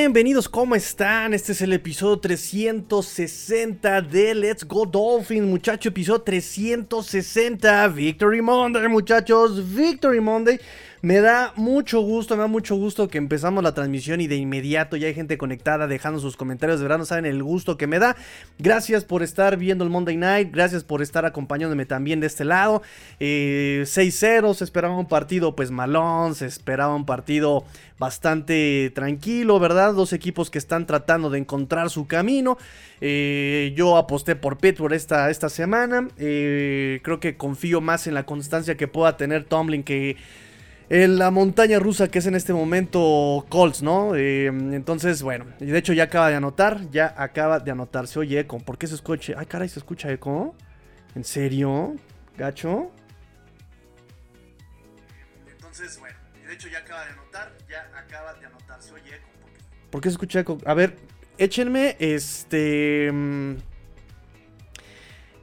Bienvenidos, ¿cómo están? Este es el episodio 360 de Let's Go Dolphins, muchachos, episodio 360, Victory Monday, muchachos, Victory Monday. Me da mucho gusto, me da mucho gusto que empezamos la transmisión y de inmediato ya hay gente conectada dejando sus comentarios. De verdad no saben el gusto que me da. Gracias por estar viendo el Monday Night. Gracias por estar acompañándome también de este lado. 6-0, eh, se esperaba un partido pues malón, se esperaba un partido bastante tranquilo, ¿verdad? Dos equipos que están tratando de encontrar su camino. Eh, yo aposté por Pittsburgh esta, esta semana. Eh, creo que confío más en la constancia que pueda tener Tomlin que en la montaña rusa que es en este momento Colts, ¿no? Eh, entonces, bueno, y de hecho ya acaba de anotar, ya acaba de anotar. Se oye eco. ¿Por qué se escucha? Ay, caray, se escucha eco. ¿En serio? ¿Gacho? Entonces, bueno, y de hecho ya acaba de anotar, ya acaba de anotar. Se oye eco. ¿Por qué, se escucha eco? A ver, échenme este.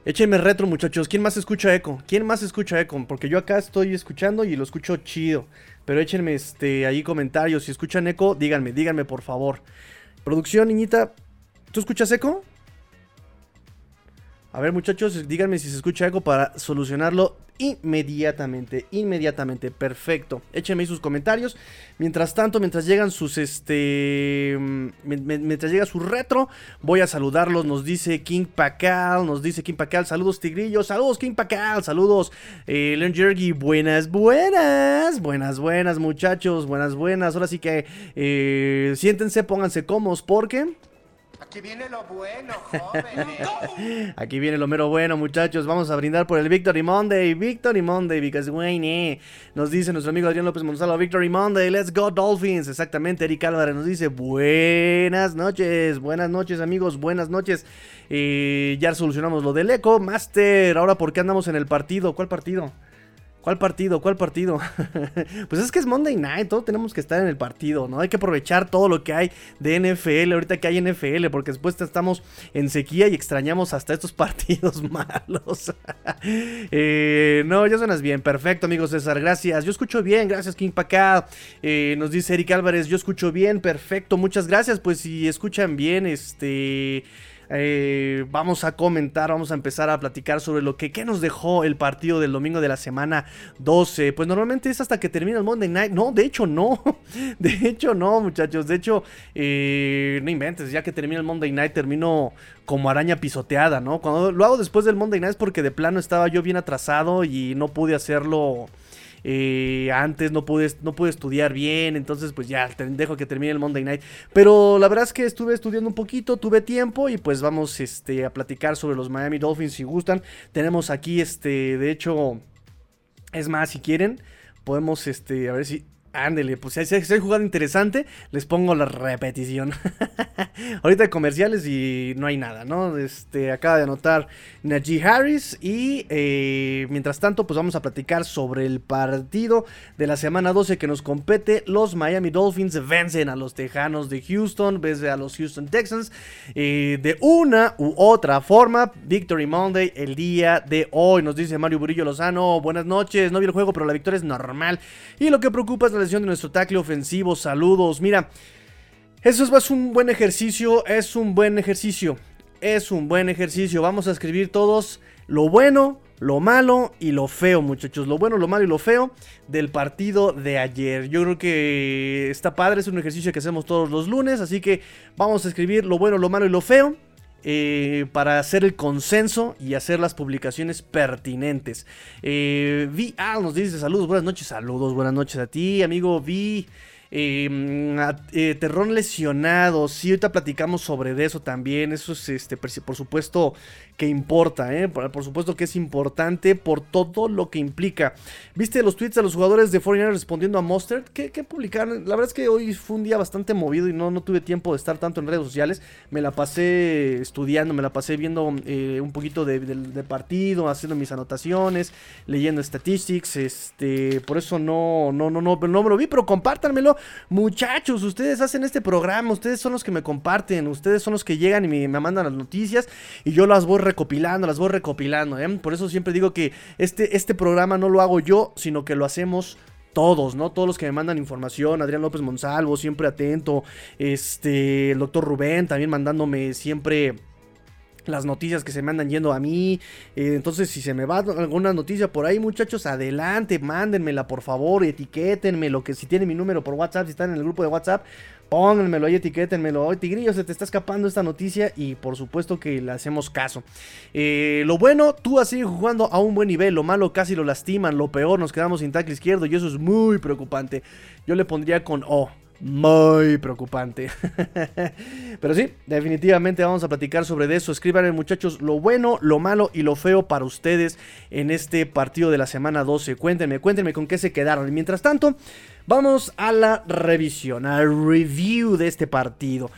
Échenme retro, muchachos. ¿Quién más escucha eco? ¿Quién más escucha eco? Porque yo acá estoy escuchando y lo escucho chido. Pero échenme este, ahí comentarios. Si escuchan eco, díganme, díganme por favor. Producción, niñita, ¿tú escuchas eco? A ver, muchachos, díganme si se escucha eco para solucionarlo inmediatamente, inmediatamente, perfecto. Échenme ahí sus comentarios. Mientras tanto, mientras llegan sus, este, mientras llega su retro, voy a saludarlos. Nos dice King Pacal, nos dice King Pacal, saludos Tigrillo, saludos King Pacal, saludos eh, Leon buenas, buenas, buenas, buenas muchachos, buenas, buenas. Ahora sí que eh, siéntense, pónganse cómodos porque... Aquí viene lo bueno, joven. Aquí viene lo mero bueno, muchachos. Vamos a brindar por el Victory Monday. Victory Monday, because Wayne. Nos dice nuestro amigo Adrián López Monsalvo, Victory Monday, let's go Dolphins. Exactamente, Eric Álvarez nos dice buenas noches, buenas noches, amigos, buenas noches. Eh, ya solucionamos lo del eco. Master, ahora, ¿por qué andamos en el partido? ¿Cuál partido? ¿Cuál partido? ¿Cuál partido? pues es que es Monday Night, todos tenemos que estar en el partido, ¿no? Hay que aprovechar todo lo que hay de NFL, ahorita que hay NFL, porque después estamos en sequía y extrañamos hasta estos partidos malos. Eh, no, ya suenas bien, perfecto, amigo César, gracias. Yo escucho bien, gracias, King Pacá. Eh, nos dice Eric Álvarez, yo escucho bien, perfecto, muchas gracias. Pues si escuchan bien, este... Eh, vamos a comentar, vamos a empezar a platicar sobre lo que nos dejó el partido del domingo de la semana 12. Pues normalmente es hasta que termina el Monday Night. No, de hecho no. De hecho no, muchachos. De hecho, eh, no inventes, ya que termina el Monday Night termino como araña pisoteada, ¿no? Cuando lo hago después del Monday Night es porque de plano estaba yo bien atrasado y no pude hacerlo eh, antes no pude, no pude estudiar bien, entonces pues ya dejo que termine el Monday Night. Pero la verdad es que estuve estudiando un poquito, tuve tiempo y pues vamos este, a platicar sobre los Miami Dolphins si gustan. Tenemos aquí, este, de hecho, es más, si quieren, podemos, este, a ver si Ándele, pues si hay, jugado interesante, les pongo la repetición. Ahorita hay comerciales y no hay nada, ¿no? Este, acaba de anotar Najee Harris. Y eh, mientras tanto, pues vamos a platicar sobre el partido de la semana 12 que nos compete. Los Miami Dolphins vencen a los Tejanos de Houston, vencen a los Houston Texans. Eh, de una u otra forma, Victory Monday el día de hoy. Nos dice Mario Burillo Lozano, buenas noches, no vi el juego, pero la victoria es normal. Y lo que preocupa es la de nuestro tackle ofensivo. Saludos. Mira, eso es un buen ejercicio. Es un buen ejercicio. Es un buen ejercicio. Vamos a escribir todos lo bueno, lo malo y lo feo, muchachos. Lo bueno, lo malo y lo feo del partido de ayer. Yo creo que está padre, es un ejercicio que hacemos todos los lunes. Así que vamos a escribir lo bueno, lo malo y lo feo. Eh, para hacer el consenso y hacer las publicaciones pertinentes. Eh, vi, ah, nos dice saludos, buenas noches, saludos, buenas noches a ti, amigo Vi. Em, eh, terrón lesionado, sí, ahorita platicamos sobre eso también. Eso es, este, por supuesto, que importa, ¿eh? Por, supuesto que es importante por todo lo que implica. ¿Viste los tweets de los jugadores de Foreigner respondiendo a Mustard? ¿Qué, publicaron? La verdad es que hoy fue un día bastante movido y no, no tuve tiempo de estar tanto en redes sociales. Me la pasé estudiando, me la pasé viendo eh, un poquito de, partido, haciendo mis anotaciones, leyendo statistics. Este, por eso no, no, no, no, no me lo vi, pero compártanmelo. Muchachos, ustedes hacen este programa, ustedes son los que me comparten, ustedes son los que llegan y me, mandan las noticias y yo las voy recopilando, las voy recopilando. ¿eh? Por eso siempre digo que este, este programa no lo hago yo, sino que lo hacemos todos, ¿no? Todos los que me mandan información, Adrián López Monsalvo, siempre atento, este, el doctor Rubén también mandándome siempre las noticias que se me andan yendo a mí. Eh, entonces, si se me va alguna noticia por ahí, muchachos, adelante, mándenmela por favor, etiquétenme lo que si tienen mi número por WhatsApp, si están en el grupo de WhatsApp, pónganmelo ahí, etiquétenmelo. Hoy, Tigrillo, se te está escapando esta noticia y por supuesto que le hacemos caso. Eh, lo bueno, tú seguido jugando a un buen nivel. Lo malo, casi lo lastiman. Lo peor, nos quedamos sin tackle izquierdo y eso es muy preocupante. Yo le pondría con O muy preocupante. Pero sí, definitivamente vamos a platicar sobre eso. Escriban muchachos lo bueno, lo malo y lo feo para ustedes en este partido de la semana 12. Cuéntenme, cuéntenme con qué se quedaron. mientras tanto, vamos a la revisión, al review de este partido.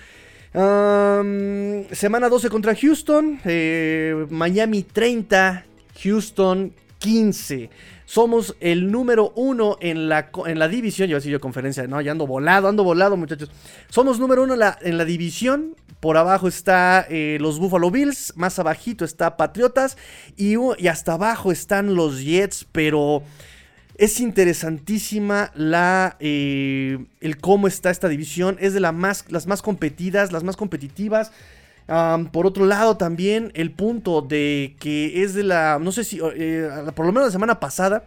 semana 12 contra Houston, eh, Miami 30, Houston 15. Somos el número uno en la, en la división. Yo así yo conferencia, no, ya ando volado, ando volado, muchachos. Somos número uno en la, división. Por abajo está eh, los Buffalo Bills. Más abajito está Patriotas. Y, hasta abajo están los Jets. Pero es interesantísima la, eh, el cómo está esta división. Es de la más, las más competidas, las más competitivas por otro lado, también el punto de que es de la, no sé si, eh, por lo menos la semana pasada,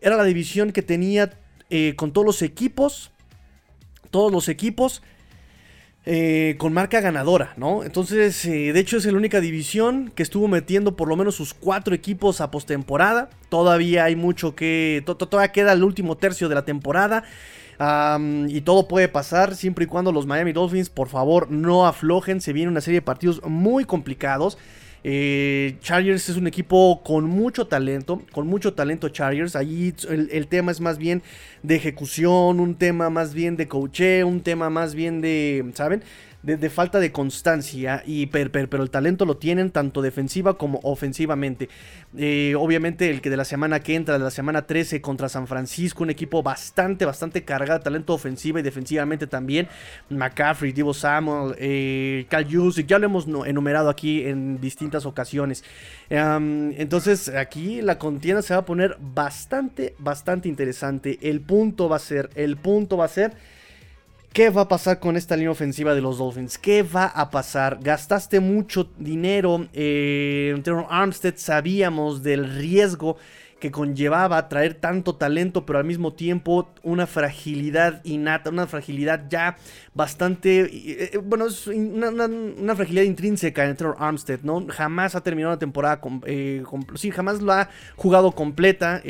era la división que tenía eh, con todos los equipos, todos los equipos eh, con marca ganadora, ¿no? Entonces, de hecho es la única división que estuvo metiendo por lo menos sus cuatro equipos a postemporada. Todavía hay mucho que, todavía queda el último tercio de la temporada y todo puede pasar siempre y cuando los Miami Dolphins, por favor, no aflojen. Se viene una serie de partidos muy complicados. Eh, Chargers es un equipo con mucho talento, con mucho talento Chargers. Allí el, tema es más bien de ejecución, un tema más bien de coacheo, un tema más bien de, ¿saben? De, falta de constancia, y pero el talento lo tienen tanto defensiva como ofensivamente. Eh, obviamente el que de la semana que entra, de la semana 13 contra San Francisco, un equipo bastante, bastante cargado de talento ofensiva y defensivamente también. McCaffrey, Divo Samuel, eh, Cal ya lo hemos enumerado aquí en distintas ocasiones. entonces aquí la contienda se va a poner bastante, bastante interesante. El punto va a ser, el punto va a ser ¿Qué va a pasar con esta línea ofensiva de los Dolphins? ¿Qué va a pasar? Gastaste mucho dinero. Eh, en Armstead sabíamos del riesgo que conllevaba traer tanto talento, pero al mismo tiempo una fragilidad innata, una fragilidad ya bastante, eh, eh, bueno, es una, fragilidad intrínseca en Trevor Armstead, ¿no? Jamás ha terminado la temporada, eh, sí, jamás lo ha jugado completa,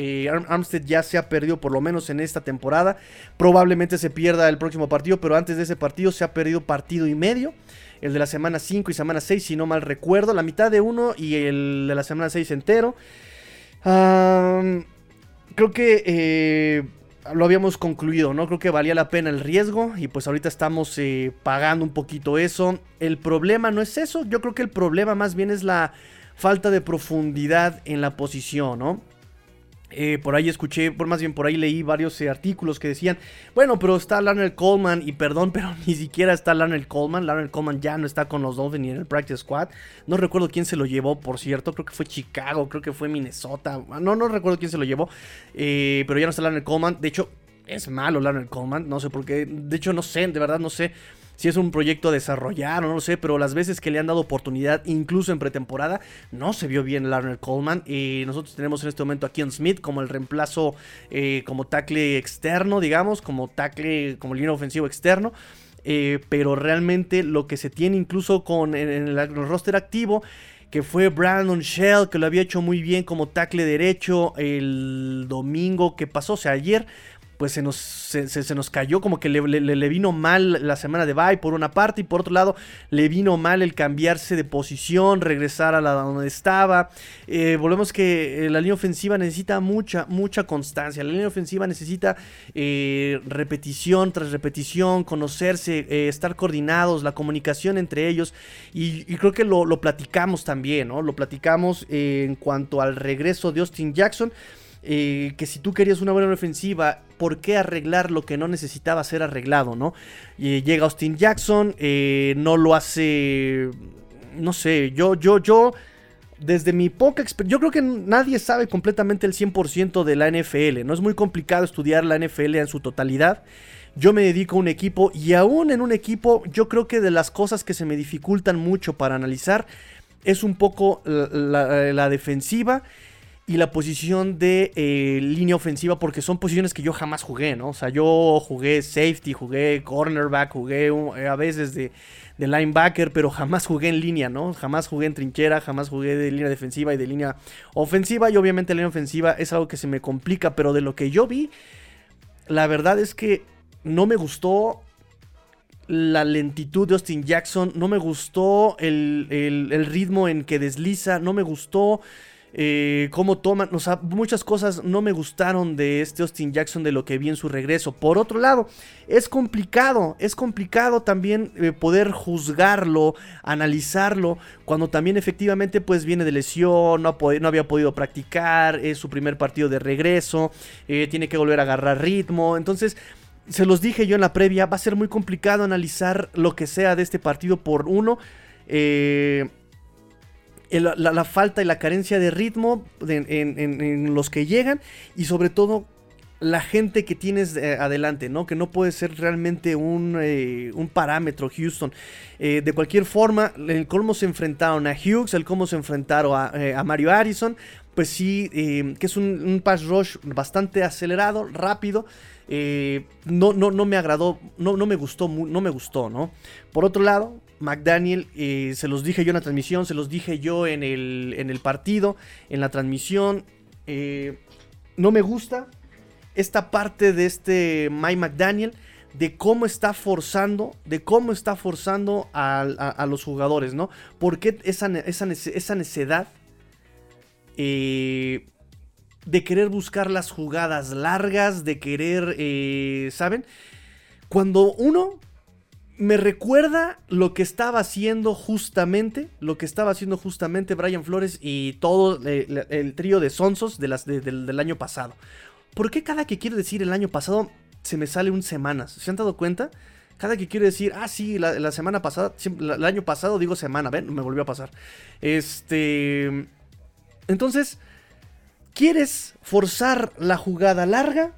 Armstead ya se ha perdido por lo menos en esta temporada, probablemente se pierda el próximo partido, pero antes de ese partido se ha perdido partido y medio. El de la semana 5 y semana 6, si no mal recuerdo, la mitad de uno y el de la semana 6 entero creo que eh, lo habíamos concluido, ¿no? Creo que valía la pena el riesgo y pues ahorita estamos eh, pagando un poquito eso. El problema no es eso, yo creo que el problema más bien es la falta de profundidad en la posición, ¿no? Eh, por ahí escuché, por más bien por ahí leí varios eh, artículos que decían, bueno, pero está Larner Coleman y perdón, pero ni siquiera está Larner Coleman. Larner Coleman ya no está con los Dolphins ni en el Practice Squad. No recuerdo quién se lo llevó, por cierto, creo que fue Chicago, creo que fue Minnesota. No, no recuerdo quién se lo llevó, eh, pero ya no está Larner Coleman. De hecho, es malo Larner Coleman, no sé por qué. De hecho, no sé, de verdad no sé si es un proyecto a desarrollar o no lo sé, pero las veces que le han dado oportunidad, incluso en pretemporada, no se vio bien Larner Coleman. Y nosotros tenemos en este momento a Keon Smith como el reemplazo, eh, como tackle externo, digamos, como tackle, como línea ofensivo externo. Eh, pero realmente lo que se tiene incluso con el, roster activo que fue Brandon Shell, que lo había hecho muy bien como tackle derecho el domingo que pasó, o sea, ayer pues se nos, se, nos cayó, como que le, vino mal la semana de bye por una parte y por otro lado le vino mal el cambiarse de posición, regresar a la donde estaba. Eh, volvemos que eh, la línea ofensiva necesita mucha, mucha constancia. La línea ofensiva necesita eh, repetición tras repetición, conocerse, estar coordinados, la comunicación entre ellos. Y, creo que lo, lo, platicamos también, ¿no? Lo platicamos en cuanto al regreso de Austin Jackson. Que si tú querías una buena ofensiva ¿por qué arreglar lo que no necesitaba ser arreglado, no? llega Austin Jackson, eh, no lo hace, no sé, yo, yo, yo desde mi poca experiencia, yo creo que nadie sabe completamente el 100% de la NFL, no es muy complicado estudiar la NFL en su totalidad. Yo me dedico a un equipo y aún en un equipo yo creo que de las cosas que se me dificultan mucho para analizar es un poco la, defensiva y la posición de eh, línea ofensiva porque son posiciones que yo jamás jugué, ¿no? O sea, yo jugué safety, jugué cornerback, jugué eh, a veces de, linebacker, pero jamás jugué en línea, ¿no? Jamás jugué en trinchera, jamás jugué de línea defensiva y de línea ofensiva y obviamente la línea ofensiva es algo que se me complica, pero de lo que yo vi, la verdad es que no me gustó la lentitud de Austin Jackson, no me gustó el, ritmo en que desliza, no me gustó eh, cómo toman, o sea, muchas cosas no me gustaron de este Austin Jackson de lo que vi en su regreso. Por otro lado, es complicado, es complicado también eh, poder juzgarlo, analizarlo, cuando también efectivamente pues viene de lesión, no, había podido practicar, es su primer partido de regreso, eh, tiene que volver a agarrar ritmo, entonces se los dije yo en la previa, va a ser muy complicado analizar lo que sea de este partido por uno. Eh, la, falta y la carencia de ritmo en, los que llegan y sobre todo la gente que tienes eh, adelante, ¿no? Que no puede ser realmente un, eh, parámetro Houston. de cualquier forma, el cómo se enfrentaron a Hughes, el cómo se enfrentaron a, Mario Harrison, pues sí, que es un, un pass rush bastante acelerado, rápido. Eh, no, no, no me agradó, no, no me gustó, no me gustó, ¿no? Por otro lado, McDaniel, eh, se los dije yo en la transmisión, se los dije yo en el, en el partido, en la transmisión, eh, no me gusta esta parte de este Mike McDaniel de cómo está forzando, de cómo está forzando a, los jugadores, ¿no? Porque esa, esa, esa necedad eh, de querer buscar las jugadas largas, de querer, ¿saben? Cuando uno me recuerda lo que estaba haciendo justamente, lo que estaba haciendo justamente Brian Flores y todo eh, el, trío de Sonsos de del, año pasado. ¿Por qué cada que quiero decir el año pasado se me sale un semanas? ¿Se han dado cuenta? Cada que quiero decir, ah, sí, la, semana pasada, el año pasado digo semana, ven, me volvió a pasar. Este. Entonces, ¿Quieres forzar la jugada larga?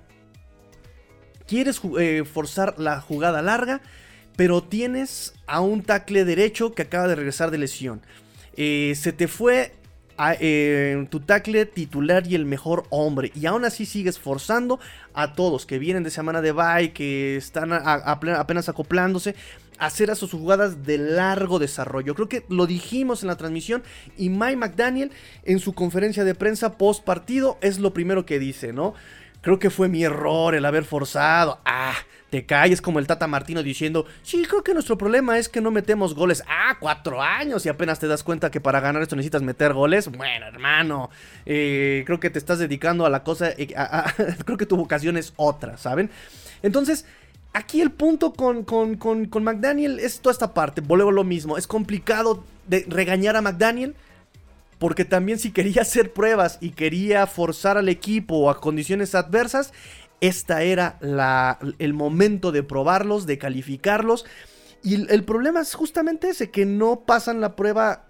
¿Quieres eh, forzar la jugada larga? Pero tienes a un tackle derecho que acaba de regresar de lesión. Eh, se te fue eh, tu tackle titular y el mejor hombre. Y aún así sigues forzando a todos que vienen de semana de bye, que están apenas acoplándose hacer a sus jugadas de largo desarrollo. Creo que lo dijimos en la transmisión y Mike McDaniel en su conferencia de prensa post partido es lo primero que dice, ¿no? Creo que fue mi error el haber forzado. Ah, te calles como el Tata Martino diciendo, sí, creo que nuestro problema es que no metemos goles. Ah, cuatro años y apenas te das cuenta que para ganar esto necesitas meter goles. Bueno, hermano, eh, creo que te estás dedicando a la cosa, eh, creo que tu vocación es otra, ¿saben? Entonces, Aquí el punto con, con, con, McDaniel es toda esta parte. Vuelvo lo mismo. Es complicado de regañar a McDaniel. Porque también si quería hacer pruebas y quería forzar al equipo a condiciones adversas, esta era la, el momento de probarlos, de calificarlos. Y el problema es justamente ese, que no pasan la prueba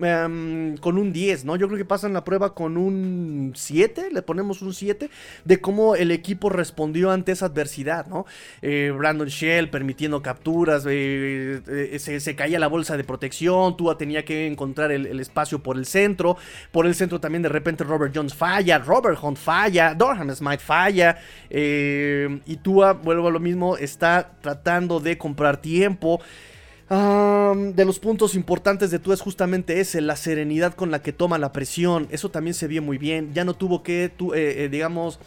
Em, con un 10, ¿no? Yo creo que pasan la prueba con un 7, le ponemos un 7, de cómo el equipo respondió ante esa adversidad, ¿no? Eh, Brandon Shell permitiendo capturas, eh, eh, se, caía la bolsa de protección, Tua tenía que encontrar el, espacio por el centro, por el centro también de repente Robert Jones falla, Robert Hunt falla, Dorham Smith falla, y Tua, vuelvo a lo mismo, está tratando de comprar tiempo de los puntos importantes de tú es justamente ese, la serenidad con la que toma la presión. Eso también se vio muy bien. Ya no tuvo que, eh, eh, digamos,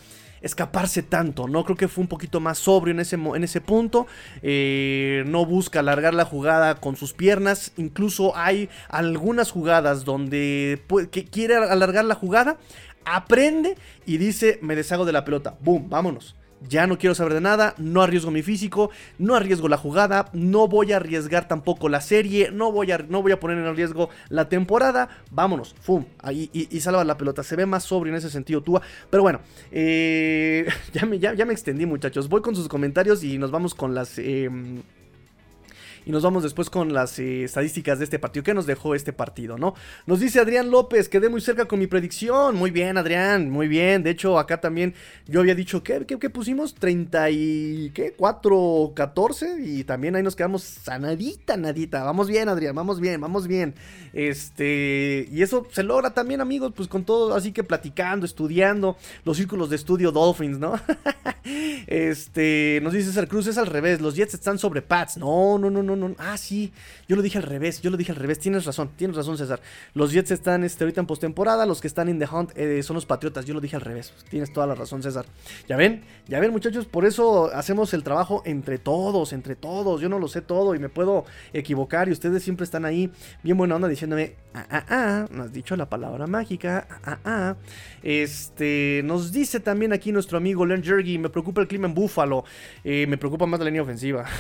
escaparse tanto, ¿no? Creo que fue un poquito más sobrio en ese, en ese punto. Eh, no busca alargar la jugada con sus piernas. Incluso hay algunas jugadas donde que quiere alargar la jugada. Aprende y dice, me deshago de la pelota. ¡Boom! Vámonos ya no quiero saber de nada, no arriesgo mi físico, no arriesgo la jugada, no voy a arriesgar tampoco la serie, no voy a, no voy a poner en riesgo la temporada, vámonos, ¡fum! Ahí, y, salva la pelota, se ve más sobrio en ese sentido Tua, pero bueno, eh, ya, me, ya, me extendí muchachos, voy con sus comentarios y nos vamos con las... Em, y nos vamos después con las eh, estadísticas de este partido. ¿Qué nos dejó este partido, no? Nos dice Adrián López, quedé muy cerca con mi predicción. Muy bien, Adrián, muy bien. De hecho, acá también yo había dicho, ¿qué, qué, pusimos? 30 y... ¿qué? 4, 14 y también ahí nos quedamos sanadita, nadita. Vamos bien, Adrián, vamos bien, vamos bien. Este, y eso se logra también, amigos, pues con todo, así que platicando, estudiando los círculos de estudio Dolphins, ¿no? este, nos dice César Cruz, es al revés, los Jets están sobre Pats. No, no, no, no, Ah, sí, yo lo dije al revés, yo lo dije al revés. Tienes razón, tienes razón, César. Los Jets están este, ahorita en postemporada, los que están en The Hunt eh, son los Patriotas. Yo lo dije al revés. Tienes toda la razón, César. Ya ven, ya ven, muchachos, por eso hacemos el trabajo entre todos, entre todos. Yo no lo sé todo y me puedo equivocar y ustedes siempre están ahí bien buena onda diciendo ah, ah, ah, no has dicho la palabra mágica, ah, ah, ah. Este, nos dice también aquí nuestro amigo Len Jergy, me preocupa el clima en Búfalo, eh, me preocupa más la línea ofensiva.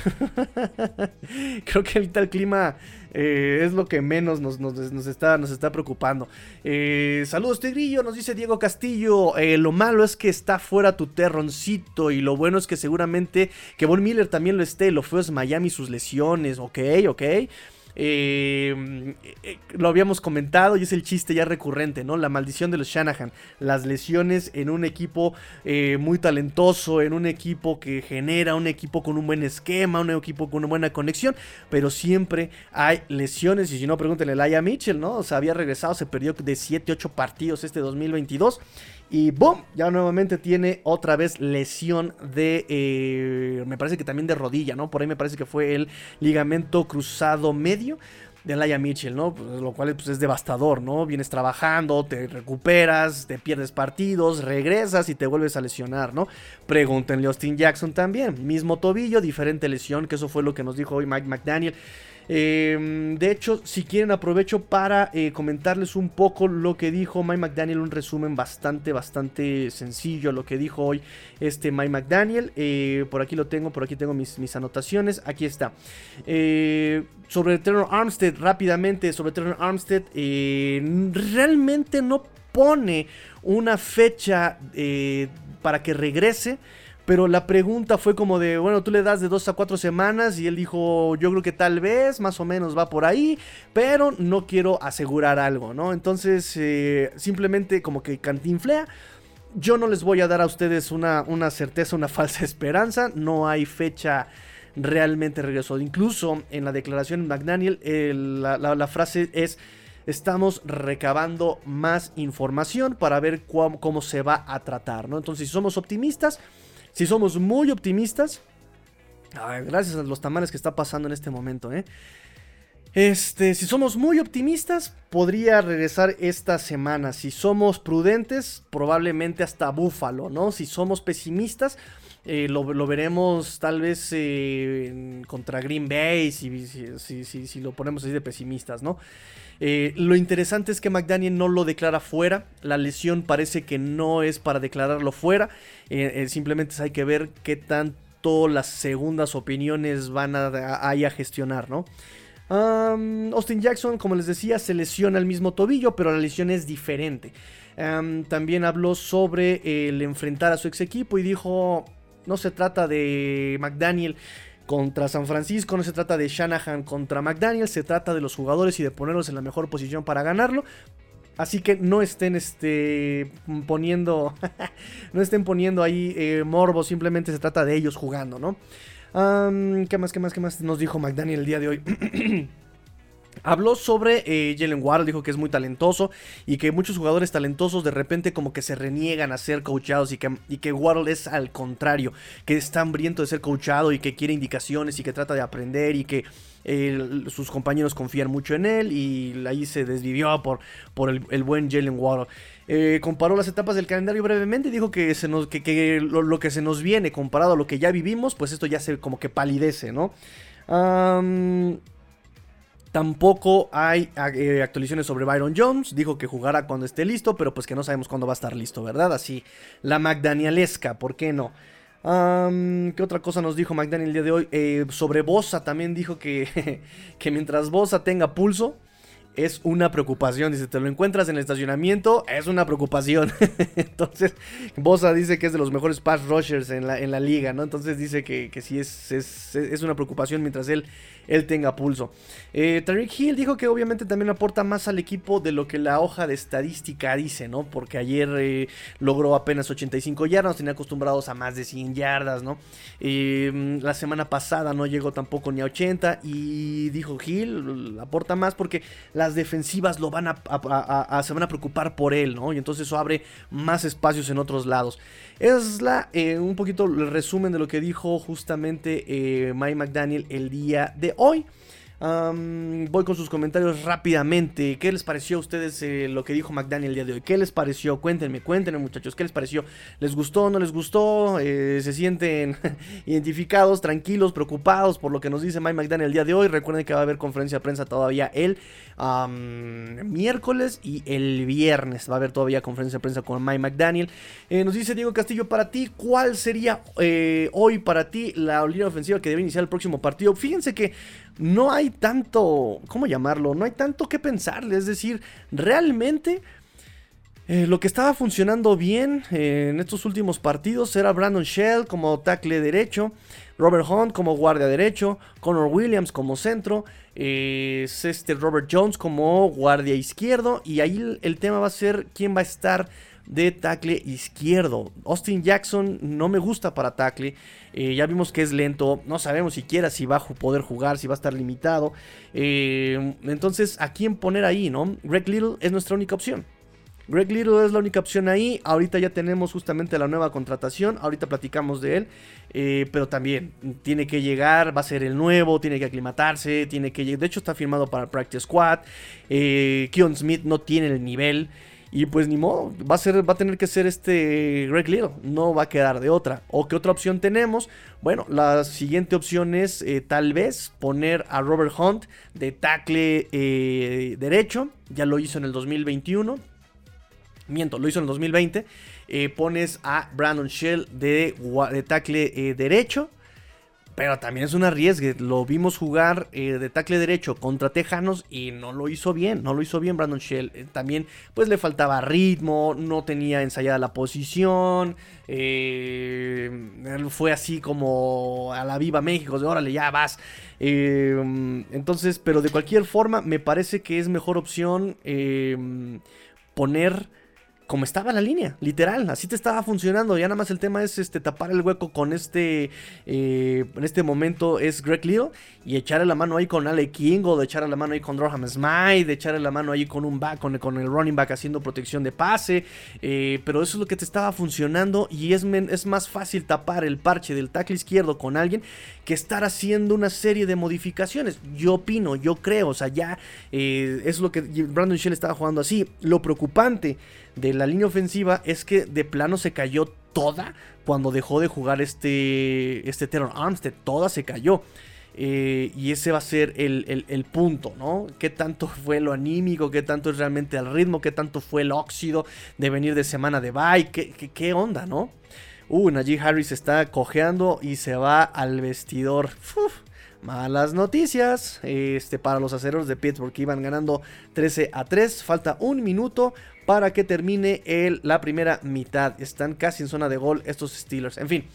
Creo que el clima eh, es lo que menos nos, está, nos está preocupando. Eh, saludos, Tigrillo, nos dice Diego Castillo. lo malo es que está fuera tu terroncito. Y lo bueno es que seguramente que Von Miller también lo esté. Lo feo es Miami, sus lesiones. Ok, ok. Eh, eh, lo habíamos comentado y es el chiste ya recurrente, ¿no? La maldición de los Shanahan. Las lesiones en un equipo eh, muy talentoso, en un equipo que genera, un equipo con un buen esquema, un equipo con una buena conexión, pero siempre hay lesiones. Y si no, pregúntenle a Laia Mitchell, ¿no? O había regresado, se perdió de 7, 8 partidos este 2022. Y boom, ya nuevamente tiene otra vez lesión de, eh, me parece que también de rodilla, ¿no? Por ahí me parece que fue el ligamento cruzado medio de Laia Mitchell, ¿no? Pues, lo cual pues, es devastador, ¿no? Vienes trabajando, te recuperas, te pierdes partidos, regresas y te vuelves a lesionar, ¿no? Pregúntenle a Austin Jackson también, mismo tobillo, diferente lesión, que eso fue lo que nos dijo hoy Mike McDaniel. Em, de hecho, si quieren aprovecho para eh, comentarles un poco lo que dijo Mike McDaniel, un resumen bastante, bastante sencillo, lo que dijo hoy este Mike McDaniel. Eh, por aquí lo tengo, por aquí tengo mis, anotaciones, aquí está. Eh, sobre Terror Armstead, rápidamente, sobre Terror Armstead, realmente no pone una fecha para que regrese. Pero la pregunta fue como de, bueno, tú le das de dos a cuatro semanas y él dijo, yo creo que tal vez, más o menos va por ahí, pero no quiero asegurar algo, ¿no? Entonces, eh, simplemente como que cantinflea. Yo no les voy a dar a ustedes una, una certeza, una falsa esperanza, no hay fecha realmente regreso. Incluso en la declaración de McDaniel, la, frase es estamos recabando más información para ver cómo, cómo, se va a tratar, ¿no? Entonces, si somos optimistas, si somos muy optimistas, gracias a los tamales que está pasando en este momento, ¿eh? Este, si somos muy optimistas, podría regresar esta semana. Si somos prudentes, probablemente hasta Búfalo, ¿no? Si somos pesimistas, eh, lo, veremos tal vez eh, contra Green Bay, si, si, lo ponemos así de pesimistas, ¿no? Eh, lo interesante es que McDaniel no lo declara fuera. La lesión parece que no es para declararlo fuera. Eh, eh, simplemente hay que ver qué tanto las segundas opiniones van a, a, gestionar, ¿no? Austin Jackson, como les decía, se lesiona el mismo tobillo, pero la lesión es diferente. también habló sobre el enfrentar a su ex equipo y dijo, no se trata de McDaniel contra San Francisco, no se trata de Shanahan contra McDaniel, se trata de los jugadores y de ponerlos en la mejor posición para ganarlo. Así que no estén este, poniendo, no estén poniendo ahí eh, morbo, simplemente se trata de ellos jugando, ¿no? ¿Qué más, qué más, qué más nos dijo McDaniel el día de hoy? Habló sobre eh, Jalen Waddle, dijo que es muy talentoso y que muchos jugadores talentosos de repente como que se reniegan a ser coachados y que, y que es al contrario, que está hambriento de ser coachado y que quiere indicaciones y que trata de aprender y que sus compañeros confían mucho en él y ahí se desvivió por, por el, buen Jalen Waddle. Eh, comparó las etapas del calendario brevemente dijo que, se nos, que, lo, que se nos viene comparado a lo que ya vivimos, pues esto ya se como que palidece, ¿no? Tampoco hay eh, actualizaciones sobre Byron Jones. Dijo que jugará cuando esté listo, pero pues que no sabemos cuándo va a estar listo, ¿verdad? Así, la McDanielesca, ¿por qué no? ¿Qué otra cosa nos dijo McDaniel el día de hoy? Eh, sobre Bosa también dijo que, que mientras Bosa tenga pulso, es una preocupación. Dice, te lo encuentras en el estacionamiento, es una preocupación. Entonces, Bosa dice que es de los mejores pass rushers en la, en la liga, ¿no? Entonces dice que, que sí es, es, es una preocupación mientras él él tenga pulso. Eh, Tariq Hill dijo que obviamente también aporta más al equipo de lo que la hoja de estadística dice, ¿no? Porque ayer eh, logró apenas 85 yardas, tenía acostumbrados a más de 100 yardas, ¿no? Eh, la semana pasada no llegó tampoco ni a 80 y dijo Hill aporta más porque las defensivas lo van a, se van a preocupar por él, ¿no? Y entonces eso abre más espacios en otros lados. Es la, eh, un poquito el resumen de lo que dijo justamente Mike McDaniel el día de hoy voy con sus comentarios rápidamente. ¿Qué les pareció a ustedes eh, lo que dijo McDaniel el día de hoy? ¿Qué les pareció? Cuéntenme, cuéntenme muchachos, ¿qué les pareció? ¿Les gustó? ¿No les gustó? Eh, ¿Se sienten identificados, tranquilos, preocupados por lo que nos dice Mike McDaniel el día de hoy? Recuerden que va a haber conferencia de prensa todavía el miércoles y el viernes. Va a haber todavía conferencia de prensa con Mike McDaniel. Eh, nos dice Diego Castillo, para ti, ¿cuál sería hoy para ti la línea ofensiva que debe iniciar el próximo partido? Fíjense que no hay tanto, ¿cómo llamarlo? No hay tanto que pensarle. Es decir, realmente eh, lo que estaba funcionando bien eh, en estos últimos partidos era Brandon Shell como tackle derecho, Robert Hunt como guardia derecho, Connor Williams como centro, eh, este Robert Jones como guardia izquierdo. Y ahí el tema va a ser quién va a estar de tackle izquierdo. Austin Jackson no me gusta para tackle. Eh, ya vimos que es lento. No sabemos siquiera si va a poder jugar, si va a estar limitado. Eh, entonces, ¿a quién poner ahí, no? Greg Little es nuestra única opción. Greg Little es la única opción ahí. Ahorita ya tenemos justamente la nueva contratación. Ahorita platicamos de él. Eh, pero también tiene que llegar, va a ser el nuevo, tiene que aclimatarse, tiene que De hecho, está firmado para el Practice Squad. Keon Smith no tiene el nivel. Y pues ni modo, va a, ser, va a tener que ser este Greg Little, no va a quedar de otra. ¿O qué otra opción tenemos? Bueno, la siguiente opción es eh, tal vez poner a Robert Hunt de tackle eh, derecho, ya lo hizo en el 2021. Miento, lo hizo en el 2020. Eh, pones a Brandon Shell de, de tackle derecho pero también es un arriesgue. Lo vimos jugar eh, de tackle derecho contra Tejanos y no lo hizo bien. No lo hizo bien Brandon Shell. Eh, también pues le faltaba ritmo, no tenía ensayada la posición. Eh, fue así como a la viva México, de órale, ya vas. entonces, pero de cualquier forma me parece que es mejor opción poner como estaba la línea, literal, así te estaba funcionando. Ya nada más el tema es este tapar el hueco con este, eh, en este momento es Greg Leo y echarle la mano ahí con Ale King o de echarle la mano ahí con Droham Smite, de echarle la mano ahí con un back, con, con el running back haciendo protección de pase. Eh, pero eso es lo que te estaba funcionando y es, es más fácil tapar el parche del tackle izquierdo con alguien que estar haciendo una serie de modificaciones. Yo opino, yo creo, o sea, ya eh, es lo que Brandon Shell estaba jugando así. Lo preocupante de la línea ofensiva es que de plano se cayó toda cuando dejó de jugar este, este Teron Armstead. Toda se cayó. Eh, y ese va a ser el, punto, ¿no? ¿Qué tanto fue lo anímico? ¿Qué tanto es realmente el ritmo? ¿Qué tanto fue el óxido de venir de semana de bye? ¿Qué, qué, onda, no? Uh, Najee Harris está cojeando y se va al vestidor. Malas noticias este, para los aceros de Pittsburgh que iban ganando 13 a 3. Falta un minuto para que termine el, la primera mitad. Están casi en zona de gol estos Steelers. En fin.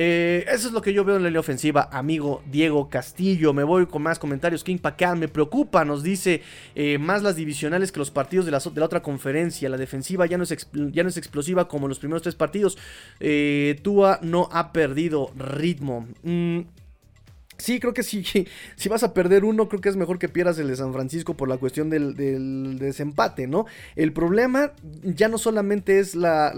Eh, eso es lo que yo veo en la línea ofensiva, amigo Diego Castillo. Me voy con más comentarios. King Pacan me preocupa, nos dice eh, más las divisionales que los partidos de la, otra conferencia. La defensiva ya no es, ya no es explosiva como los primeros tres partidos. Eh, Tua no ha perdido ritmo. Mm, Sí, creo que sí. Si vas a perder uno, creo que es mejor que pierdas el de San Francisco por la cuestión del, desempate, ¿no? El problema ya no solamente es la,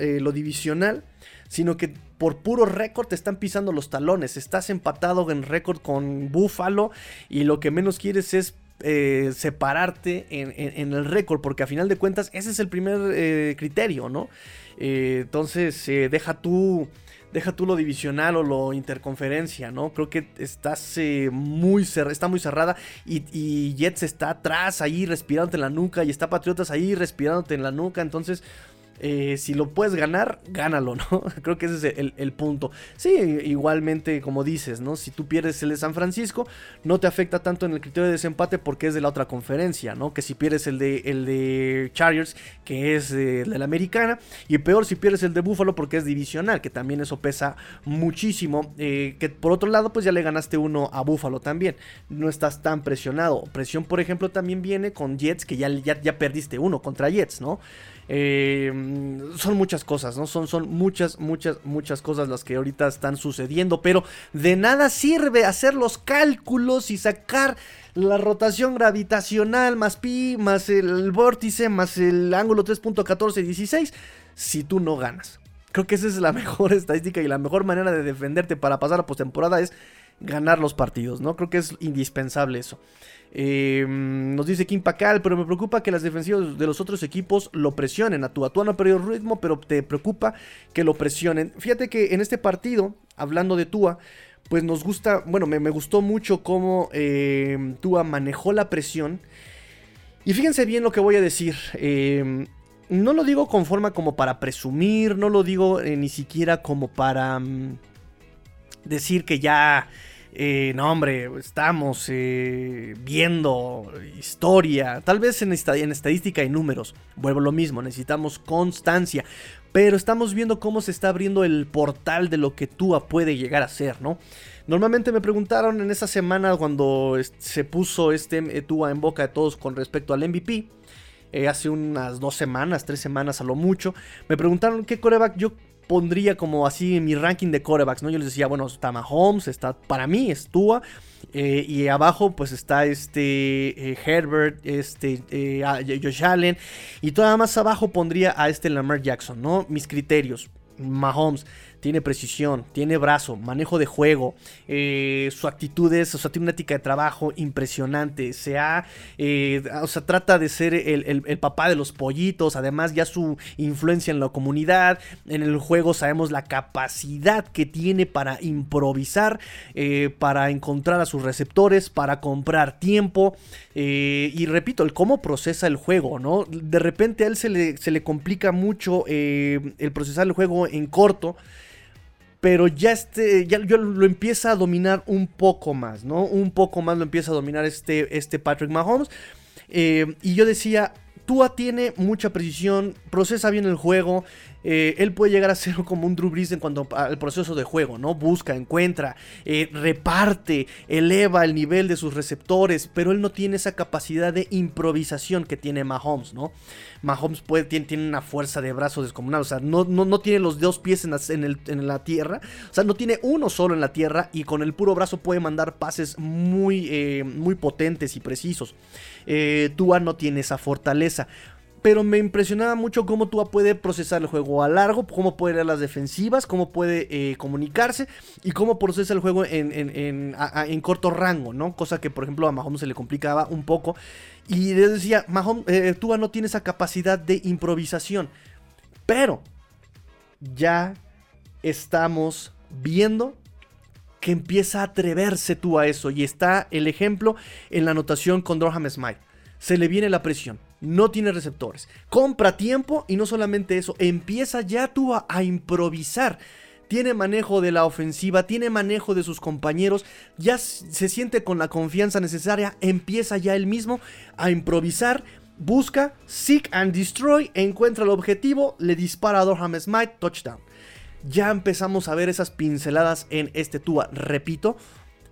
eh, lo divisional, sino que por puro récord te están pisando los talones. Estás empatado en récord con Buffalo y lo que menos quieres es eh, separarte en, el récord, porque a final de cuentas ese es el primer eh, criterio, ¿no? entonces, deja tú deja lo divisional o lo interconferencia, ¿no? Creo que estás eh, muy está muy cerrada y, Jets está atrás ahí respirándote en la nuca y está Patriotas ahí respirándote en la nuca, entonces eh, si lo puedes ganar, gánalo, ¿no? Creo que ese es el, punto. Sí, igualmente, como dices, ¿no? Si tú pierdes el de San Francisco, no te afecta tanto en el criterio de desempate porque es de la otra conferencia, ¿no? Que si pierdes el de, el de Chargers, que es de, la americana, y peor si pierdes el de Buffalo porque es divisional, que también eso pesa muchísimo. Eh, que por otro lado, pues ya le ganaste uno a Buffalo también. No estás tan presionado. Presión, por ejemplo, también viene con Jets, que ya, ya, ya perdiste uno contra Jets, ¿no? Eh, son muchas cosas, ¿no? Son, son muchas, muchas, muchas cosas las que ahorita están sucediendo, pero de nada sirve hacer los cálculos y sacar la rotación gravitacional más pi, más el vórtice, más el ángulo 3.1416 si tú no ganas. Creo que esa es la mejor estadística y la mejor manera de defenderte para pasar a postemporada es ganar los partidos, ¿no? Creo que es indispensable eso. Em, nos dice Kim Pacal, pero me preocupa que las defensivas de los otros equipos lo presionen. A Tua, Tua no ha perdido ritmo, pero te preocupa que lo presionen. Fíjate que en este partido, hablando de Tua, pues nos gusta, bueno, me, gustó mucho cómo eh, Tua manejó la presión. Y fíjense bien lo que voy a decir. Em, no lo digo con forma como para presumir, no lo digo eh, ni siquiera como para mm, decir que ya eh, no, hombre, estamos eh, viendo historia, tal vez en, estadística y números. Vuelvo lo mismo, necesitamos constancia. Pero estamos viendo cómo se está abriendo el portal de lo que Tua puede llegar a ser, ¿no? Normalmente me preguntaron en esa semana cuando se puso este eh, Tua en boca de todos con respecto al MVP. hace unas dos semanas, tres semanas a lo mucho. Me preguntaron qué coreback yo pondría como así mi ranking de corebacks, ¿no? Yo les decía, bueno, está Mahomes, está para mí, es Tua, eh, y abajo pues está este eh, Herbert, este eh, Josh Allen, y todavía más abajo pondría a este Lamar Jackson, ¿no? Mis criterios, Mahomes, tiene precisión, tiene brazo, manejo de juego, eh, su actitud es, o sea, tiene una ética de trabajo impresionante, se ha, eh, o sea, trata de ser el, papá de los pollitos, además ya su influencia en la comunidad, en el juego sabemos la capacidad que tiene para improvisar, eh, para encontrar a sus receptores, para comprar tiempo, y repito, el cómo procesa el juego, ¿no? De repente a él se le, se le complica mucho el procesar el juego en corto, pero ya este, ya lo empieza a dominar un poco más, ¿no? Un poco más lo empieza a dominar este, este Patrick Mahomes. Eh, y yo decía, Tua tiene mucha precisión, procesa bien el juego, eh, él puede llegar a ser como un Drew Brees en cuanto al proceso de juego, ¿no? Busca, encuentra, eh, reparte, eleva el nivel de sus receptores, pero él no tiene esa capacidad de improvisación que tiene Mahomes, ¿no? Mahomes puede, tiene, tiene una fuerza de brazo descomunal, o sea, no, no, tiene los dos pies en la, en, la, tierra, o sea, no tiene uno solo en la tierra y con el puro brazo puede mandar pases muy, eh, muy potentes y precisos. Tua no tiene esa fortaleza pero me impresionaba mucho cómo Tua puede procesar el juego a largo, cómo puede leer las defensivas, cómo puede eh, comunicarse y cómo procesa el juego en, corto rango, ¿no? Cosa que, por ejemplo, a Mahomes se le complicaba un poco. Y le decía, Mahomes, eh, Tua no tiene esa capacidad de improvisación, pero ya estamos viendo que empieza a atreverse tú a eso. Y está el ejemplo en la anotación con Durham Smite. Se le viene la presión no tiene receptores. Compra tiempo y no solamente eso, empieza ya tú a, improvisar tiene manejo de la ofensiva, tiene manejo de sus compañeros, ya se siente con la confianza necesaria, empieza ya él mismo a improvisar, busca, seek and destroy, encuentra el objetivo, le dispara a Dorham Smite, touchdown. Ya empezamos a ver esas pinceladas en este Tua. Repito,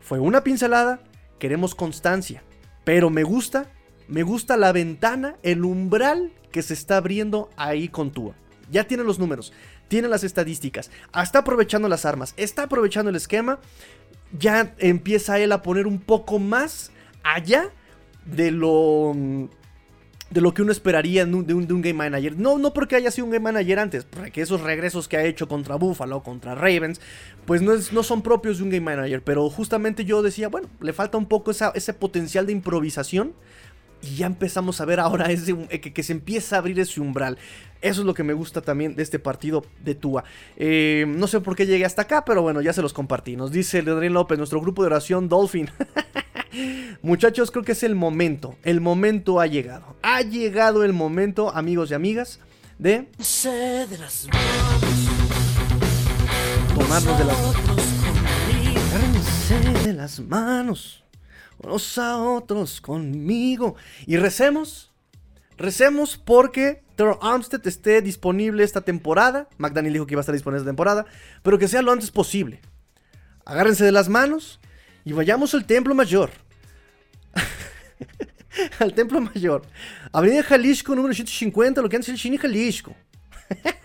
fue una pincelada, queremos constancia, pero me gusta me gusta la ventana, el umbral que se está abriendo ahí con Tua. Ya tiene los números, tiene las estadísticas, está aprovechando las armas, está aprovechando el esquema. Ya empieza él a poner un poco más allá de lo de lo que uno esperaría de un, game manager. No, no porque haya sido un game manager antes, porque esos regresos que ha hecho contra Buffalo, contra Ravens, pues no, no son propios de un game manager. Pero justamente yo decía, bueno, le falta un poco ese potencial de improvisación y ya empezamos a ver ahora ese, eh, que, se empieza a abrir ese umbral. Eso es lo que me gusta también de este partido de Tua. Eh, no sé por qué llegué hasta acá, pero bueno, ya se los compartí. Nos dice Adrián López, nuestro grupo de oración Dolphin. Muchachos, creo que es el momento. El momento ha llegado. Ha llegado el momento, amigos y amigas, de tomarnos de las Agárrense de las manos unos a otros conmigo y recemos recemos porque Terror Armstead esté disponible esta temporada. McDaniel dijo que iba a estar disponible esta temporada, pero que sea lo antes posible. Agárrense de las manos y vayamos al templo mayor. al templo mayor. Avenida Jalisco, número 150, lo que antes es el Chini Jalisco.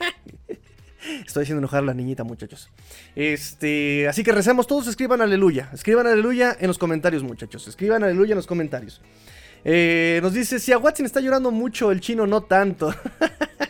Estoy haciendo enojar a la niñita, muchachos. Este, así que recemos todos, escriban aleluya. Escriban aleluya en los comentarios, muchachos. Escriban aleluya en los comentarios. Eh, nos dice, si a Watson está llorando mucho, el chino no tanto.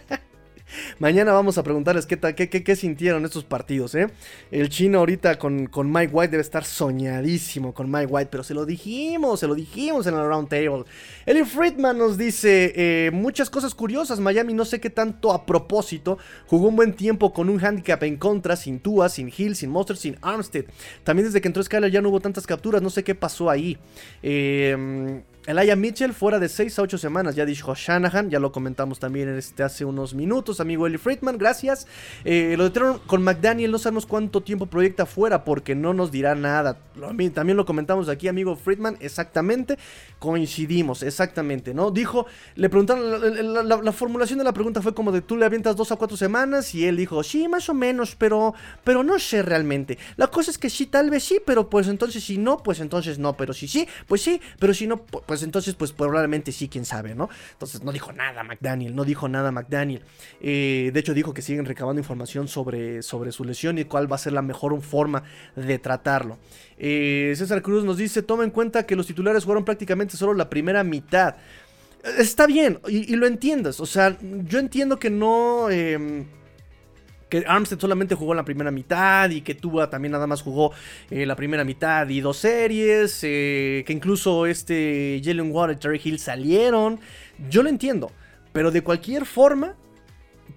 Mañana vamos a preguntarles qué, qué, qué, qué, sintieron estos partidos, ¿eh? El chino ahorita con, con, Mike White debe estar soñadísimo con Mike White, pero se lo dijimos, se lo dijimos en el round table. Eli Friedman nos dice eh, muchas cosas curiosas. Miami no sé qué tanto a propósito. Jugó un buen tiempo con un handicap en contra, sin Tua, sin Hill, sin Monster, sin Armstead. También desde que entró Skyler ya no hubo tantas capturas, no sé qué pasó ahí. Eh... Elijah Mitchell fuera de 6 a 8 semanas, ya dijo Shanahan, ya lo comentamos también este, hace unos minutos, amigo Eli Friedman, gracias. Eh, lo de con McDaniel, no sabemos cuánto tiempo proyecta fuera porque no nos dirá nada. también lo comentamos aquí, amigo Friedman, exactamente, coincidimos, exactamente, ¿no? Dijo, le preguntaron, la, formulación de la pregunta fue como de tú le avientas 2 a 4 semanas y él dijo, sí, más o menos, pero, pero no sé realmente. La cosa es que sí, tal vez sí, pero pues entonces si no, pues entonces no, pero si sí, pues sí, pero si no, pues entonces, pues probablemente sí, quién sabe, ¿no? Entonces no dijo nada McDaniel, no dijo nada McDaniel. Eh, de hecho, dijo que siguen recabando información sobre, sobre su lesión y cuál va a ser la mejor forma de tratarlo. Eh, César Cruz nos dice, toma en cuenta que los titulares jugaron prácticamente solo la primera mitad. Está bien, y, lo entiendas. O sea, yo entiendo que no... Em, que Armstead solamente jugó la primera mitad y que Tua también nada más jugó eh, la primera mitad y dos series, eh, que incluso este Jalen Water y Terry Hill salieron. Yo lo entiendo, pero de cualquier forma,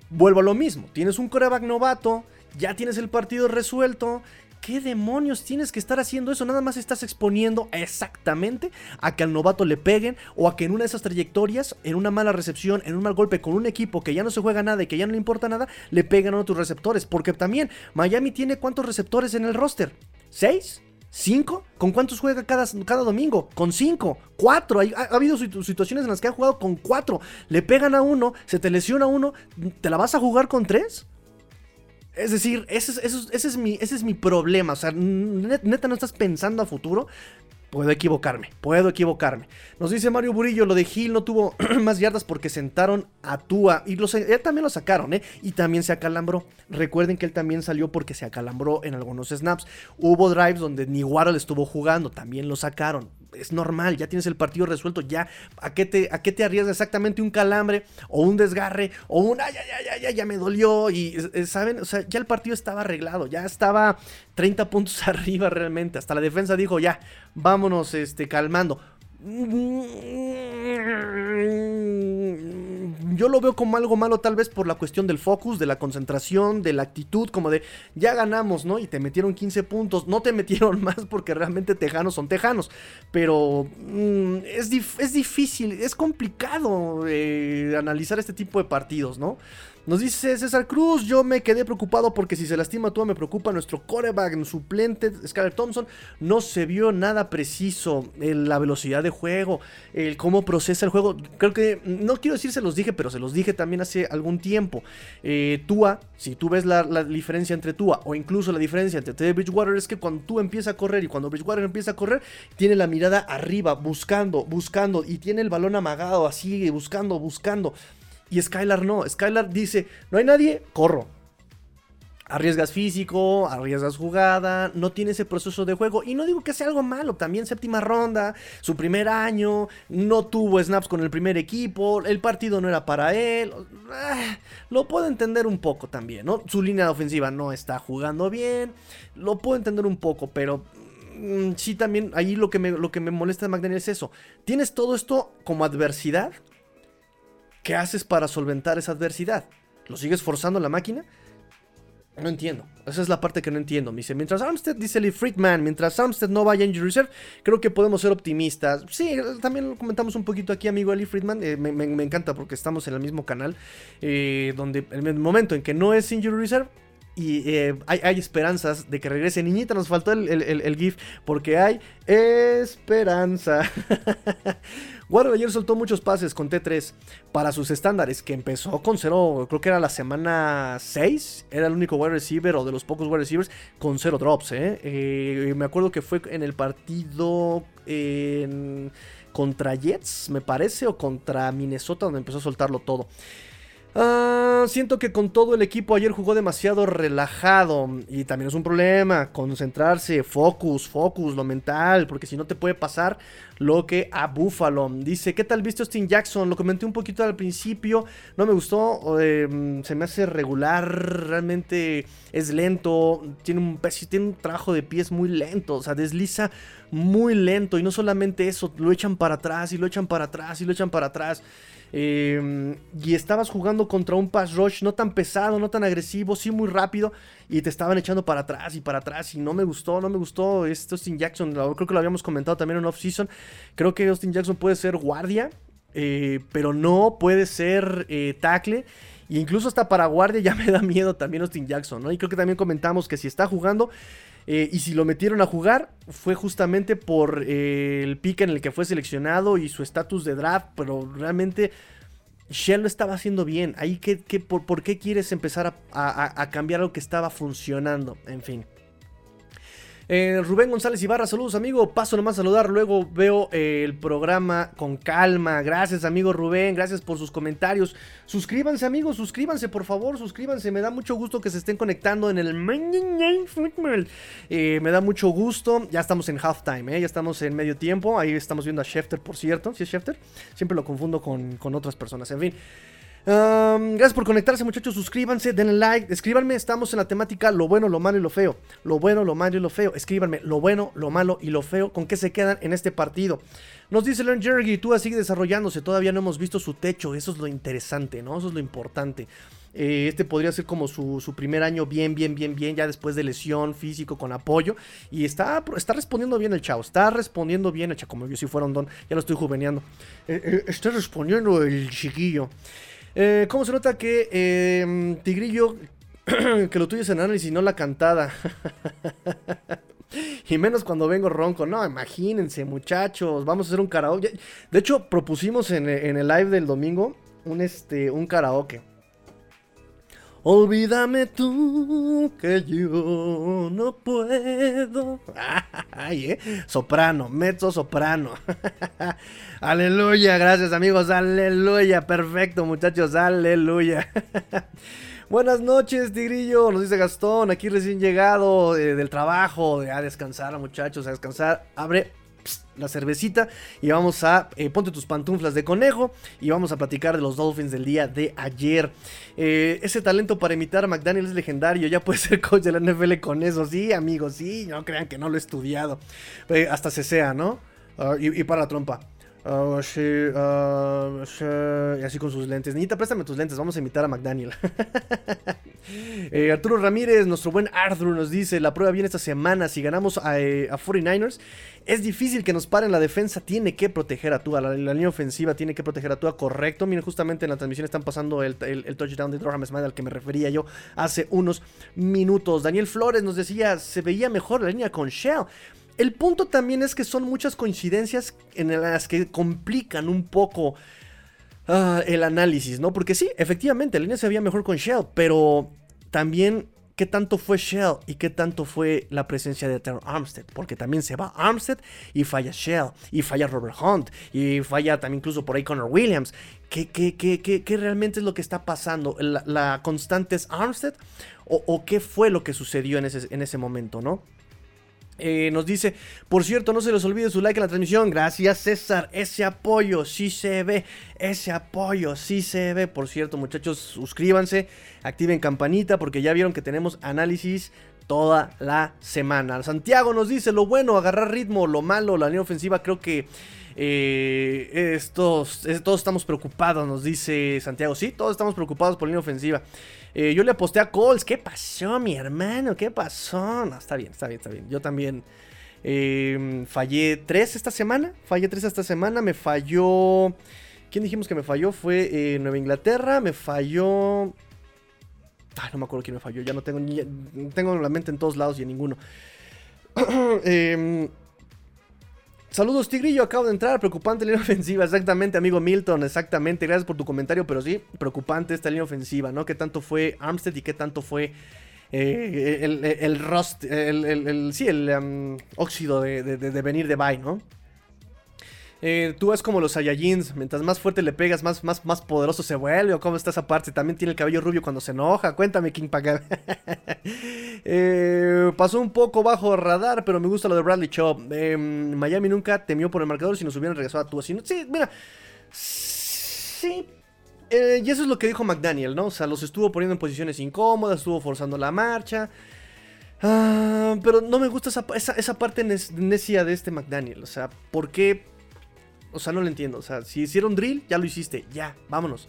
vuelvo a lo mismo. Tienes un coreback novato, ya tienes el partido resuelto, ¿Qué demonios tienes que estar haciendo eso? Nada más estás exponiendo exactamente a que al novato le peguen o a que en una de esas trayectorias, en una mala recepción, en un mal golpe con un equipo que ya no se juega nada y que ya no le importa nada, le pegan a tus receptores. Porque también Miami tiene cuántos receptores en el roster? ¿Seis? ¿Cinco? ¿Con cuántos juega cada, cada domingo? Con cinco, cuatro. Ha, ha, habido situaciones en las que ha jugado con cuatro. Le pegan a uno, se te lesiona uno. ¿Te la vas a jugar con tres? Es decir, ese es, es mi, es mi problema. O sea, neta no estás pensando a futuro. Puedo equivocarme, puedo equivocarme. Nos dice Mario Burillo, lo de Gil no tuvo más yardas porque sentaron a Tua. Y los, él también lo sacaron, ¿eh? Y también se acalambró. Recuerden que él también salió porque se acalambró en algunos snaps. Hubo drives donde ni Waddle estuvo jugando, también lo sacaron es normal, ya tienes el partido resuelto, ya, ¿a qué te, a qué te arriesgas exactamente un calambre o un desgarre o un, ay, ay, ay, ay, ya me dolió y, ¿saben? O sea, ya el partido estaba arreglado, ya estaba 30 puntos arriba realmente, hasta la defensa dijo, ya, vámonos, este, calmando. Yo lo veo como algo malo tal vez por la cuestión del focus, de la concentración, de la actitud, como de ya ganamos, ¿no? Y te metieron 15 puntos, no te metieron más porque realmente tejanos son tejanos, pero mm, es, es, difícil, es complicado eh, analizar este tipo de partidos, ¿no? Nos dice César Cruz, yo me quedé preocupado porque si se lastima todo me preocupa nuestro coreback suplente, Skyler Thompson, no se vio nada preciso, la velocidad de juego, el cómo procesa el juego, creo que, no quiero decir se los dije, pero se los dije también hace algún tiempo, eh, Tua, si tú ves la, diferencia entre Tua o incluso la diferencia entre Teddy Bridgewater es que cuando tú empieza a correr y cuando Bridgewater empieza a correr, tiene la mirada arriba, buscando, buscando y tiene el balón amagado así, buscando, buscando. Y Skylar no. Skylar dice, no hay nadie, corro. Arriesgas físico, arriesgas jugada, no tiene ese proceso de juego. Y no digo que sea algo malo, también séptima ronda, su primer año, no tuvo snaps con el primer equipo, el partido no era para él. Ah, lo puedo entender un poco también, ¿no? Su línea ofensiva no está jugando bien, lo puedo entender un poco, pero mm, sí también ahí lo que, me, lo que me molesta de McDaniel es eso. Tienes todo esto como adversidad ¿Qué haces para solventar esa adversidad? ¿Lo sigues forzando la máquina? No entiendo. Esa es la parte que no entiendo. Me dice, mientras Armstead, dice Lee Friedman, mientras Armstead no vaya a injury reserve, creo que podemos ser optimistas. Sí, también lo comentamos un poquito aquí, amigo Lee Friedman. Eh, me, encanta porque estamos en el mismo canal, eh, donde en el momento en que no es injury reserve, y eh, hay, esperanzas de que regrese. Niñita, nos faltó el, el, GIF porque hay esperanza. Warrior ayer soltó muchos pases con T3 para sus estándares, que empezó con cero, creo que era la semana 6, era el único wide receiver o de los pocos wide receivers con cero drops. ¿eh? Eh, me acuerdo que fue en el partido en, contra Jets, me parece, o contra Minnesota, donde empezó a soltarlo todo. Uh, siento que con todo el equipo ayer jugó demasiado relajado y también es un problema concentrarse, focus, focus, lo mental, porque si no te puede pasar lo que a Buffalo. Dice, ¿qué tal viste Austin Jackson? Lo comenté un poquito al principio, no me gustó, eh, se me hace regular, realmente es lento, tiene un, tiene un trabajo de pies muy lento, o sea, desliza muy lento y no solamente eso, lo echan para atrás y lo echan para atrás y lo echan para atrás. Eh, y estabas jugando contra un pass rush no tan pesado, no tan agresivo, sí muy rápido. Y te estaban echando para atrás y para atrás. Y no me gustó, no me gustó. Este Austin Jackson, creo que lo habíamos comentado también en off-season. Creo que Austin Jackson puede ser guardia, eh, pero no puede ser eh, tackle. Y incluso hasta para guardia ya me da miedo también Austin Jackson, ¿no? Y creo que también comentamos que si está jugando eh, y si lo metieron a jugar fue justamente por eh, el pick en el que fue seleccionado y su estatus de draft, pero realmente Shell lo estaba haciendo bien. Ahí, ¿qué, qué, por, por, qué quieres empezar a, a, a cambiar lo que estaba funcionando? En fin. Eh, Rubén González Ibarra, saludos amigo, paso nomás a saludar, luego veo eh, el programa con calma, gracias amigo Rubén, gracias por sus comentarios, suscríbanse amigos, suscríbanse por favor, suscríbanse, me da mucho gusto que se estén conectando en el eh, me da mucho gusto, ya estamos en halftime, ya estamos en medio tiempo, ahí estamos viendo a Schefter por cierto, ¿sí es Schefter? Siempre lo confundo con, con otras personas, en fin. Gracias por conectarse muchachos, suscríbanse, denle like, escríbanme, estamos en la temática lo bueno, lo malo y lo feo. Lo bueno, lo malo y lo feo. Escríbanme lo bueno, lo malo y lo feo, con qué se quedan en este partido. Nos dice Learn Jerry, tú sigue desarrollándose, todavía no hemos visto su techo, eso es lo interesante, ¿no? Eso es lo importante. Eh, este podría ser como su, su, primer año bien, bien, bien, bien, ya después de lesión físico con apoyo. Y está, está respondiendo bien el chavo, está respondiendo bien el chavo, como yo si fuera un don, ya lo estoy juveneando. Eh, eh, está respondiendo el chiquillo. Eh, ¿Cómo se nota que eh, Tigrillo, que lo tuyo es en análisis, no la cantada? y menos cuando vengo ronco. No, imagínense, muchachos. Vamos a hacer un karaoke. De hecho, propusimos en, en el live del domingo un, este, un karaoke. Olvídame tú que yo no puedo. Ay, ¿eh? Soprano, mezzo soprano. aleluya, gracias amigos, aleluya. Perfecto muchachos, aleluya. Buenas noches, Tigrillo, nos dice Gastón, aquí recién llegado eh, del trabajo, a descansar muchachos, a descansar. Abre la cervecita y vamos a eh, ponte tus pantuflas de conejo y vamos a platicar de los Dolphins del día de ayer. Eh, ese talento para imitar a McDaniel es legendario, ya puede ser coach de la NFL con eso, sí, amigos, sí, no crean que no lo he estudiado. Eh, hasta se sea, ¿no? Uh, y, y, para la trompa. Sí, uh, sí, y así con sus lentes. Niñita, préstame tus lentes, vamos a imitar a McDaniel. eh, Arturo Ramírez, nuestro buen Arthur, nos dice: La prueba viene esta semana. Si ganamos a, eh, a 49ers, es difícil que nos paren la defensa. Tiene que proteger a Tua. La, línea ofensiva tiene que proteger a Tua. Correcto. Miren, justamente en la transmisión están pasando el touchdown de Durham Smith al que me refería yo hace unos minutos. Daniel Flores nos decía: Se veía mejor la línea con Shell. El punto también es que son muchas coincidencias en las que complican un poco uh, el análisis, ¿no? Porque sí, efectivamente, línea se veía mejor con Shell, pero también qué tanto fue Shell y qué tanto fue la presencia de Terror Armstead. Porque también se va Armstead y falla Shell, y falla Robert Hunt, y falla también incluso por ahí Connor Williams. ¿Qué, qué, qué, qué, realmente es lo que está pasando? ¿La, la constante es Armstead? O, ¿O, qué fue lo que sucedió en ese, en ese momento, no? Eh, nos dice, por cierto, no se les olvide su like en la transmisión. Gracias, César. Ese apoyo sí se ve. Ese apoyo sí se ve. Por cierto, muchachos, suscríbanse, activen campanita porque ya vieron que tenemos análisis toda la semana. Santiago nos dice, lo bueno, agarrar ritmo, lo malo, la línea ofensiva creo que Eh, estos, todos estamos preocupados, nos dice Santiago. Sí, todos estamos preocupados por la línea ofensiva. Eh, yo le aposté a Colts. ¿Qué pasó, mi hermano? ¿Qué pasó? No, está bien, está bien, está bien. Yo también eh, fallé tres esta semana. Fallé tres esta semana. Me falló. ¿Quién dijimos que me falló? Fue Nueva Inglaterra. Me falló. Ay, no me acuerdo quién me falló. Ya no tengo ni. Tengo la mente en todos lados y en ninguno. eh, Saludos, Tigrillo. Acabo de entrar. Preocupante línea ofensiva. Exactamente, amigo Milton. Exactamente. Gracias por tu comentario. Pero sí, preocupante esta línea ofensiva, ¿no? ¿Qué tanto fue Armstead y qué tanto fue eh, el, rust, el, sí, el um, óxido de, de, venir de bye, ¿no? Eh, tú es como los Saiyajins, mientras más fuerte le pegas, más, más, más poderoso se vuelve. ¿O cómo está esa parte? También tiene el cabello rubio cuando se enoja. Cuéntame, King Paga. eh, pasó un poco bajo radar, pero me gusta lo de Bradley Chubb. Em, Miami nunca temió por el marcador si nos hubieran regresado a tú. sí, mira. Sí. Eh, y eso es lo que dijo McDaniel, ¿no? O sea, los estuvo poniendo en posiciones incómodas, estuvo forzando la marcha. Ah, pero no me gusta esa, esa, esa parte necia de este McDaniel. O sea, ¿por qué? O sea, no lo entiendo. O sea, si hicieron drill, ya lo hiciste. Ya, vámonos.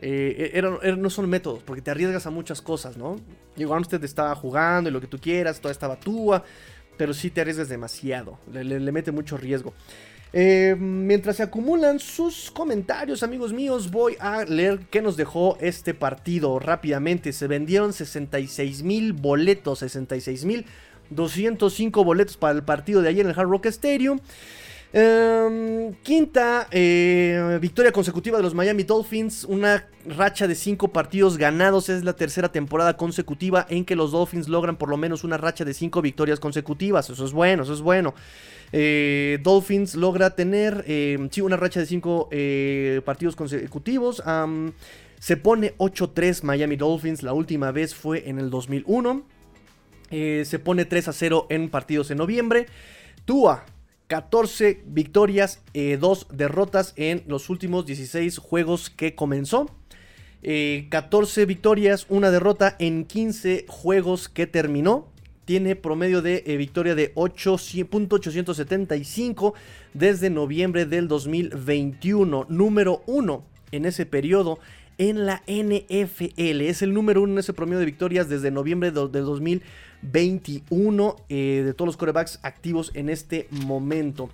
Eh, e, no son métodos, porque te arriesgas a muchas cosas, ¿no? Digo, Armstead estaba jugando y lo que tú quieras, toda estaba túa, pero sí te arriesgas demasiado, le, mete mucho riesgo. Eh, mientras se acumulan sus comentarios, amigos míos, voy a leer qué nos dejó este partido rápidamente. Se vendieron 66 mil boletos, 66 mil 205 boletos para el partido de ayer en el Hard Rock Stadium. Em, quinta eh, victoria consecutiva de los Miami Dolphins. Una racha de cinco partidos ganados. Es la tercera temporada consecutiva en que los Dolphins logran por lo menos una racha de cinco victorias consecutivas. Eso es bueno, eso es bueno. Eh, Dolphins logra tener em, sí, una racha de cinco eh, partidos consecutivos. se pone 8-3 Miami Dolphins. La última vez fue en el 2001. se pone 3-0 en partidos en noviembre. Tua 14 victorias, 2 eh, derrotas en los últimos 16 juegos que comenzó. 14 eh, victorias, una derrota en 15 juegos que terminó. Tiene promedio de eh, victoria de 8.875 desde noviembre del 2021. Número 1 en ese periodo en la NFL. Es el número 1 en ese promedio de victorias desde noviembre del 2021. 21 eh, de todos los corebacks activos en este momento.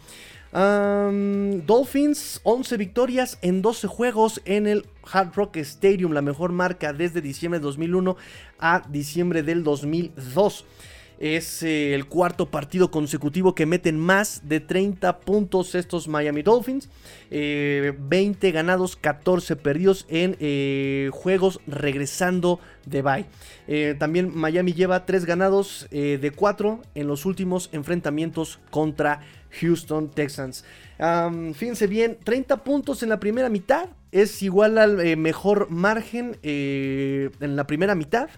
Dolphins, 11 victorias en 12 juegos en el Hard Rock Stadium, la mejor marca desde diciembre de 2001 a diciembre del 2002. Es eh, el cuarto partido consecutivo que meten más de 30 puntos estos Miami Dolphins. 20 eh, ganados, 14 perdidos en eh, juegos regresando de bye. también Miami lleva 3 ganados de 4 en los últimos enfrentamientos contra Houston Texans. fíjense bien, 30 puntos en la primera mitad es igual al mejor margen en la primera mitad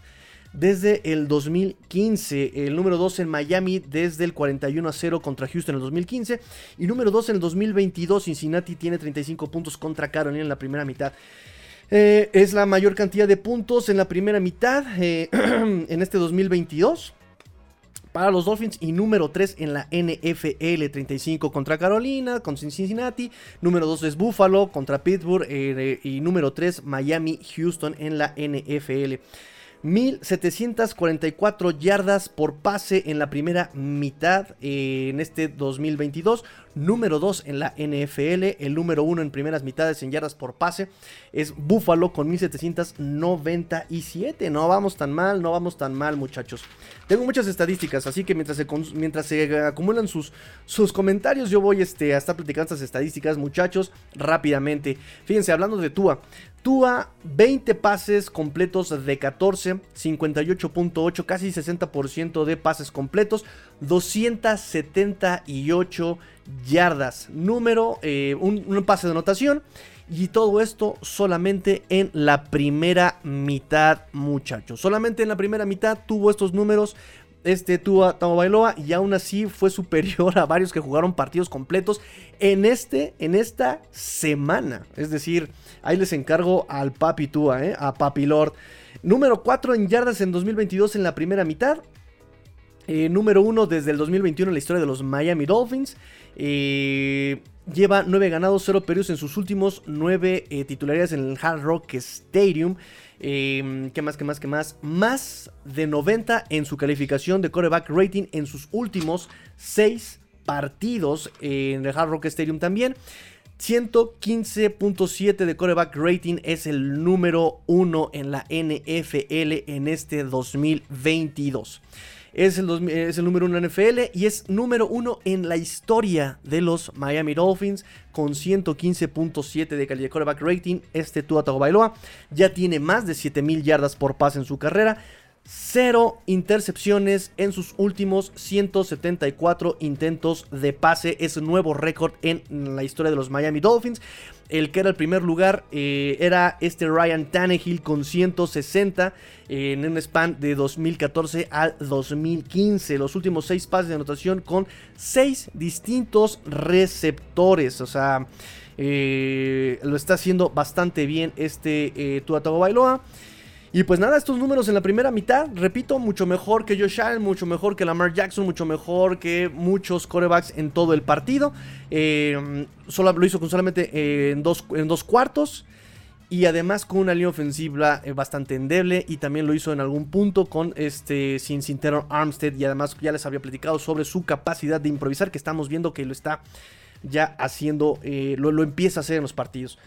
desde el 2015. El número 2 en Miami desde el 41 a 0 contra Houston en el 2015. Y número 2 en el 2022 Cincinnati tiene 35 puntos contra Carolina en la primera mitad. Eh, es la mayor cantidad de puntos en la primera mitad eh, en este 2022 para los Dolphins y número 3 en la NFL, 35 contra Carolina, con Cincinnati, número 2 es Buffalo contra Pittsburgh eh, y número 3 Miami, Houston en la NFL. 1744 yardas por pase en la primera mitad eh, en este 2022 número 2 en la NFL, el número 1 en primeras mitades en yardas por pase es Buffalo con 1797. No vamos tan mal, no vamos tan mal, muchachos. Tengo muchas estadísticas, así que mientras se, mientras se acumulan sus, sus comentarios, yo voy este, a estar platicando estas estadísticas, muchachos, rápidamente. Fíjense, hablando de Tua. Tua, 20 pases completos de 14, 58.8, casi 60% de pases completos, 278 yardas. Número, eh, un, pase de anotación. Y todo esto solamente en la primera mitad, muchachos. Solamente en la primera mitad tuvo estos números. Este tuvo a Bailoa y aún así fue superior a varios que jugaron partidos completos en, este, en esta semana. Es decir, ahí les encargo al Papi Tua, ¿eh? a Papi Lord. Número 4 en yardas en 2022 en la primera mitad. Eh, número uno desde el 2021 en la historia de los Miami Dolphins. Eh, lleva 9 ganados, 0 perdidos en sus últimos 9 eh, titularidades en el Hard Rock Stadium. ¿Qué más, qué más, qué más? Más de 90 en su calificación de quarterback rating en sus últimos 6 partidos en el Hard Rock Stadium también. 115.7 de quarterback rating es el número 1 en la NFL en este 2022. Es el, es el número 1 en NFL y es número 1 en la historia de los Miami Dolphins con 115.7 de calidad de quarterback rating. Este Tua Tagovailoa ya tiene más de 7000 yardas por pase en su carrera. Cero intercepciones en sus últimos 174 intentos de pase. Es nuevo récord en la historia de los Miami Dolphins. El que era el primer lugar eh, era este Ryan Tannehill con 160 en un span de 2014 al 2015. Los últimos seis pases de anotación con seis distintos receptores. O sea, eh, lo está haciendo bastante bien este eh, Tua Bailoa. Y pues nada, estos números en la primera mitad, repito, mucho mejor que Josh Allen, mucho mejor que Lamar Jackson, mucho mejor que muchos corebacks en todo el partido. Eh, solo, lo hizo con solamente eh, en, dos, en dos cuartos. Y además con una línea ofensiva eh, bastante endeble. Y también lo hizo en algún punto con este sin Armstead. Y además ya les había platicado sobre su capacidad de improvisar. Que estamos viendo que lo está ya haciendo. lo, lo, empieza a hacer en los partidos.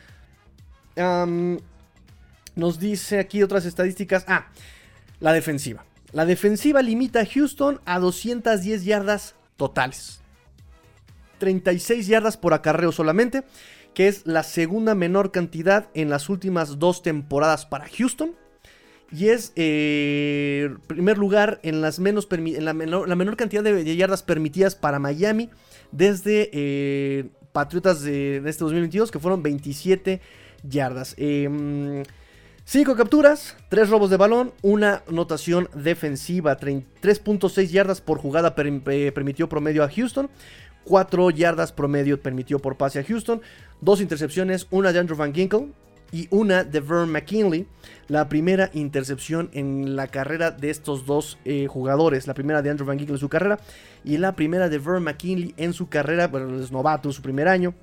Nos dice aquí otras estadísticas. Ah, la defensiva. La defensiva limita a Houston a 210 yardas totales. 36 yardas por acarreo solamente, que es la segunda menor cantidad en las últimas dos temporadas para Houston. Y es eh, primer lugar en, las menos en la, menor, cantidad de, yardas permitidas para Miami desde eh, Patriotas de, este 2022, que fueron 27 yardas. Eh, 5 capturas, 3 robos de balón, una anotación defensiva, 3.6 yardas por jugada eh, permitió promedio a Houston, 4 yardas promedio permitió por pase a Houston, 2 intercepciones, una de Andrew Van Ginkle y una de Vern McKinley, la primera intercepción en la carrera de estos dos eh, jugadores, la primera de Andrew Van Ginkle en su carrera y la primera de Vern McKinley en su carrera, bueno, es novato en su primer año.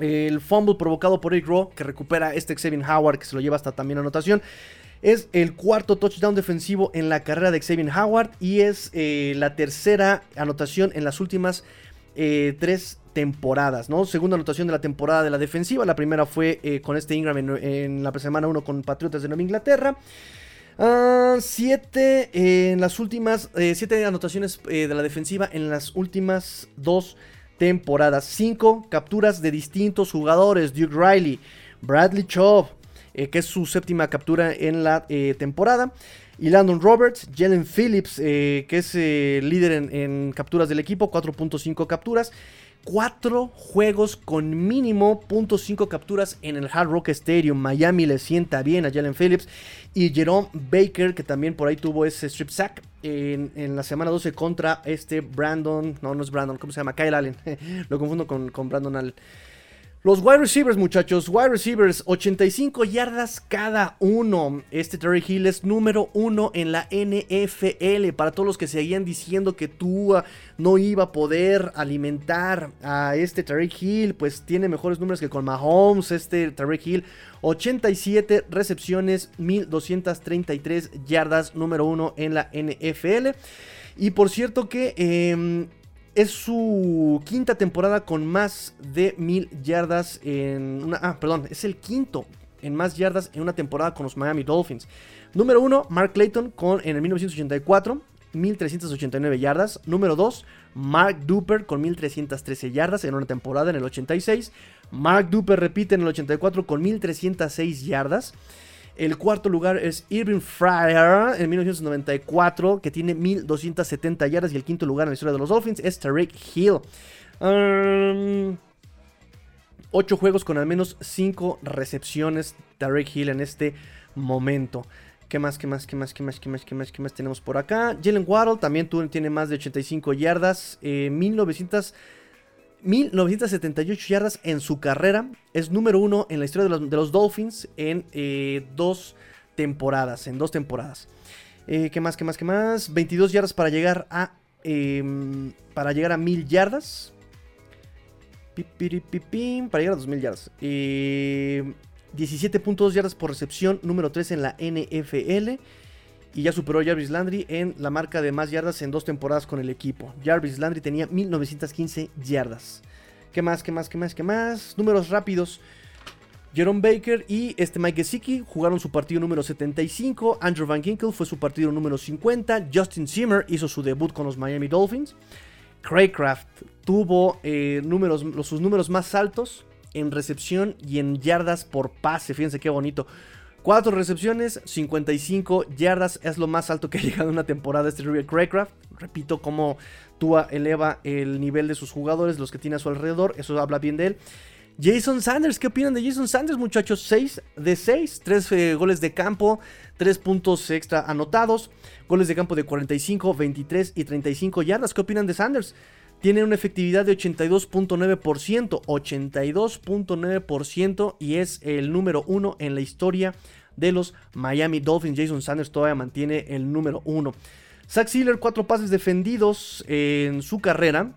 El fumble provocado por Eric Rowe, que recupera este Xavier Howard, que se lo lleva hasta también anotación. Es el cuarto touchdown defensivo en la carrera de Xavier Howard y es eh, la tercera anotación en las últimas eh, tres temporadas, ¿no? Segunda anotación de la temporada de la defensiva. La primera fue eh, con este Ingram en, la semana 1 con Patriotas de Nueva Inglaterra. Ah, siete en las últimas, siete anotaciones de la defensiva en las últimas dos temporadas. 5 capturas de distintos jugadores. Duke Riley, Bradley Chubb, eh, que es su séptima captura en la eh, temporada. Y Landon Roberts, Jalen Phillips, eh, que es líder en, capturas del equipo, 4.5 capturas. 4 juegos con mínimo .5 capturas en el Hard Rock Stadium. Miami le sienta bien a Jalen Phillips. Y Jerome Baker, que también por ahí tuvo ese strip sack en, la semana 12 contra este Brandon. No, no es Brandon, ¿cómo se llama? Kyle Allen. Lo confundo con, con Brandon Allen. Los wide receivers, muchachos, wide receivers, 85 yardas cada uno. Este Terry Hill es número uno en la NFL. Para todos los que seguían diciendo que tú no iba a poder alimentar a este Terry Hill, pues tiene mejores números que con Mahomes. Este Terry Hill, 87 recepciones, 1233 yardas, número uno en la NFL. Y por cierto que em, es su quinta temporada con más de mil yardas en una... Ah, perdón, es el quinto en más yardas en una temporada con los Miami Dolphins. Número uno, Mark Clayton con, en el 1984, 1389 yardas. Número 2, Mark Duper con 1313 yardas en una temporada en el 86. Mark Duper repite en el 84 con 1306 yardas. El cuarto lugar es Irving Fryer en 1994, que tiene 1270 yardas. Y el quinto lugar en la historia de los Dolphins es Tarek Hill. 8 ocho juegos con al menos 5 recepciones. Tarek Hill en este momento. ¿Qué más, qué más, qué más, qué más, qué más, qué más, qué más tenemos por acá? Jalen Waddle también tiene más de 85 yardas. Eh, 1900. 1978 yardas en su carrera. Es número uno en la historia de los, Dolphins en eh, dos temporadas. En dos temporadas. Eh, ¿Qué más, qué más, qué más? 22 yardas para llegar a... em, para llegar a 1000 yardas. Para llegar a 2000 yardas. Eh, 17.2 yardas por recepción, número 3 en la NFL. Y ya superó a Jarvis Landry en la marca de más yardas en dos temporadas con el equipo. Jarvis Landry tenía 1915 yardas. ¿Qué más, qué más, qué más, qué más? Números rápidos. Jerome Baker y este Mike Gesicki jugaron su partido número 75. Andrew Van Ginkel fue su partido número 50. Justin Zimmer hizo su debut con los Miami Dolphins. Craycraft tuvo eh, números, sus números más altos en recepción y en yardas por pase. Fíjense qué bonito. 4 recepciones, 55 yardas. Es lo más alto que ha llegado en una temporada este River Craycraft. Repito cómo Tua eleva el nivel de sus jugadores, los que tiene a su alrededor. Eso habla bien de él. Jason Sanders, ¿qué opinan de Jason Sanders, muchachos? 6 de 6, 3 goles de campo, 3 puntos extra anotados, goles de campo de 45, 23 y 35 yardas. ¿Qué opinan de Sanders? Tiene una efectividad de 82.9%, 82.9% y es el número uno en la historia de los Miami Dolphins. Jason Sanders todavía mantiene el número uno. Zach Sealer, 4 pases defendidos en su carrera.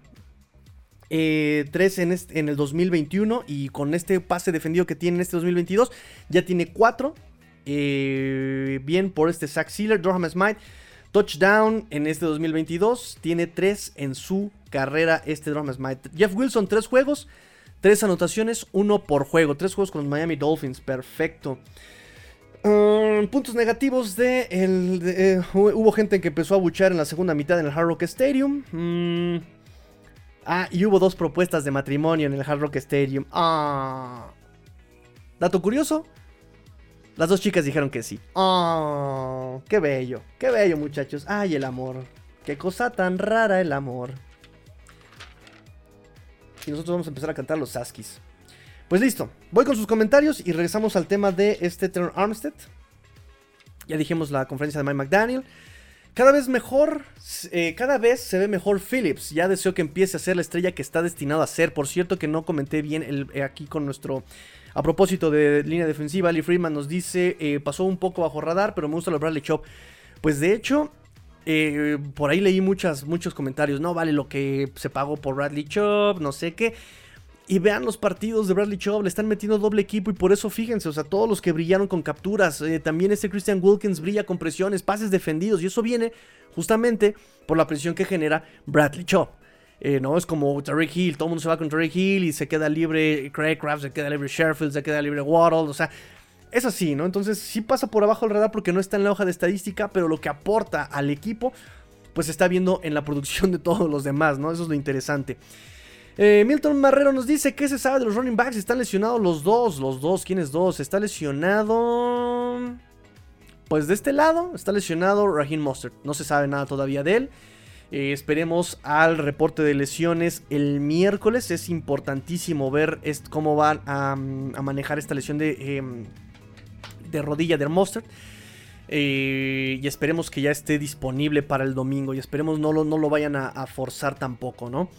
3 en, este- en el 2021 y con este pase defendido que tiene en este 2022 ya tiene 4 bien por este Zach Sealer Durham Smite touchdown en este 2022 tiene 3 en su carrera este Durham Smite Jeff Wilson 3 juegos 3 anotaciones 1 por juego 3 juegos con los Miami Dolphins perfecto Um, puntos negativos de, el, eh, hu- hubo gente que empezó a buchar en la segunda mitad en el Hard Rock Stadium Mm, Ah, y hubo dos propuestas de matrimonio en el Hard Rock Stadium. Ah. Dato curioso. Las dos chicas dijeron que sí. Ah, qué bello, qué bello, muchachos. Ay, el amor. Qué cosa tan rara el amor. Y nosotros vamos a empezar a cantar los Saskis. Pues listo, voy con sus comentarios y regresamos al tema de este Terror Armstead. Ya dijimos la conferencia de Mike McDaniel. Cada vez mejor, eh, cada vez se ve mejor Phillips. Ya deseo que empiece a ser la estrella que está destinado a ser. Por cierto que no comenté bien el- eh, aquí con nuestro... A propósito de línea defensiva, Lee Freeman nos dice, eh, pasó un poco bajo radar, pero me gusta lo Bradley Chop. Pues de hecho, eh, por ahí leí muchas, muchos comentarios. No vale lo que se pagó por Bradley Chop, no sé qué. Y vean los partidos de Bradley Chubb, le están metiendo doble equipo y por eso fíjense, o sea, todos los que brillaron con capturas, eh, también este Christian Wilkins brilla con presiones, pases defendidos y eso viene justamente por la presión que genera Bradley Chubb. Eh, no es como Tariq Hill, todo el mundo se va con Tariq Hill y se queda libre Craig Kraft, se queda libre Sherfield, se queda libre Waddle, o sea, es así, ¿no? Entonces sí pasa por abajo del radar porque no está en la hoja de estadística, pero lo que aporta al equipo, pues está viendo en la producción de todos los demás, ¿no? Eso es lo interesante. Eh, Milton Marrero nos dice que se sabe de los running backs. Están lesionados los dos. Los dos, ¿quiénes dos? Está lesionado. Pues de este lado está lesionado Raheem Mostert. No se sabe nada todavía de él. Eh, esperemos al reporte de lesiones el miércoles. Es importantísimo ver cómo van a, mm, a manejar esta lesión de, em, de rodilla de Mostert. Eh, y esperemos que ya esté disponible para el domingo. Y esperemos no lo, no lo vayan a, forzar tampoco, ¿no?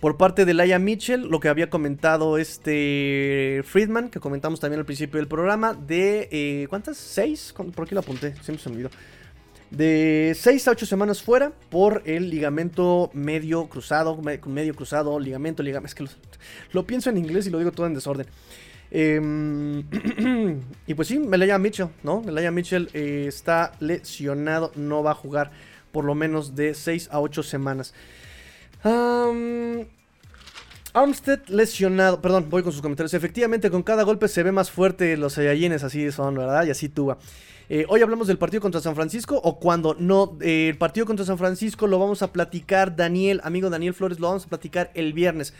Por parte de Laia Mitchell, lo que había comentado este Friedman, que comentamos también al principio del programa, de... eh, ¿Cuántas? ¿Seis? ¿Cuán- ¿Por qué lo apunté? Siempre se me olvidó. De 6 a 8 semanas fuera por el ligamento medio cruzado, me- medio cruzado, ligamento, ligamento. Es que lo, pienso en inglés y lo digo todo en desorden. Em, y pues sí, Melaya Mitchell, ¿no? Melaya Mitchell eh, está lesionado, no va a jugar por lo menos de 6 a 8 semanas. Armstead lesionado, perdón, voy con sus comentarios. Efectivamente, con cada golpe se ve más fuerte los Saiyajines, así son, ¿verdad? Y así tuva. Eh, hoy hablamos del partido contra San Francisco o cuando no, eh, el partido contra San Francisco lo vamos a platicar, Daniel, amigo Daniel Flores, lo vamos a platicar el viernes.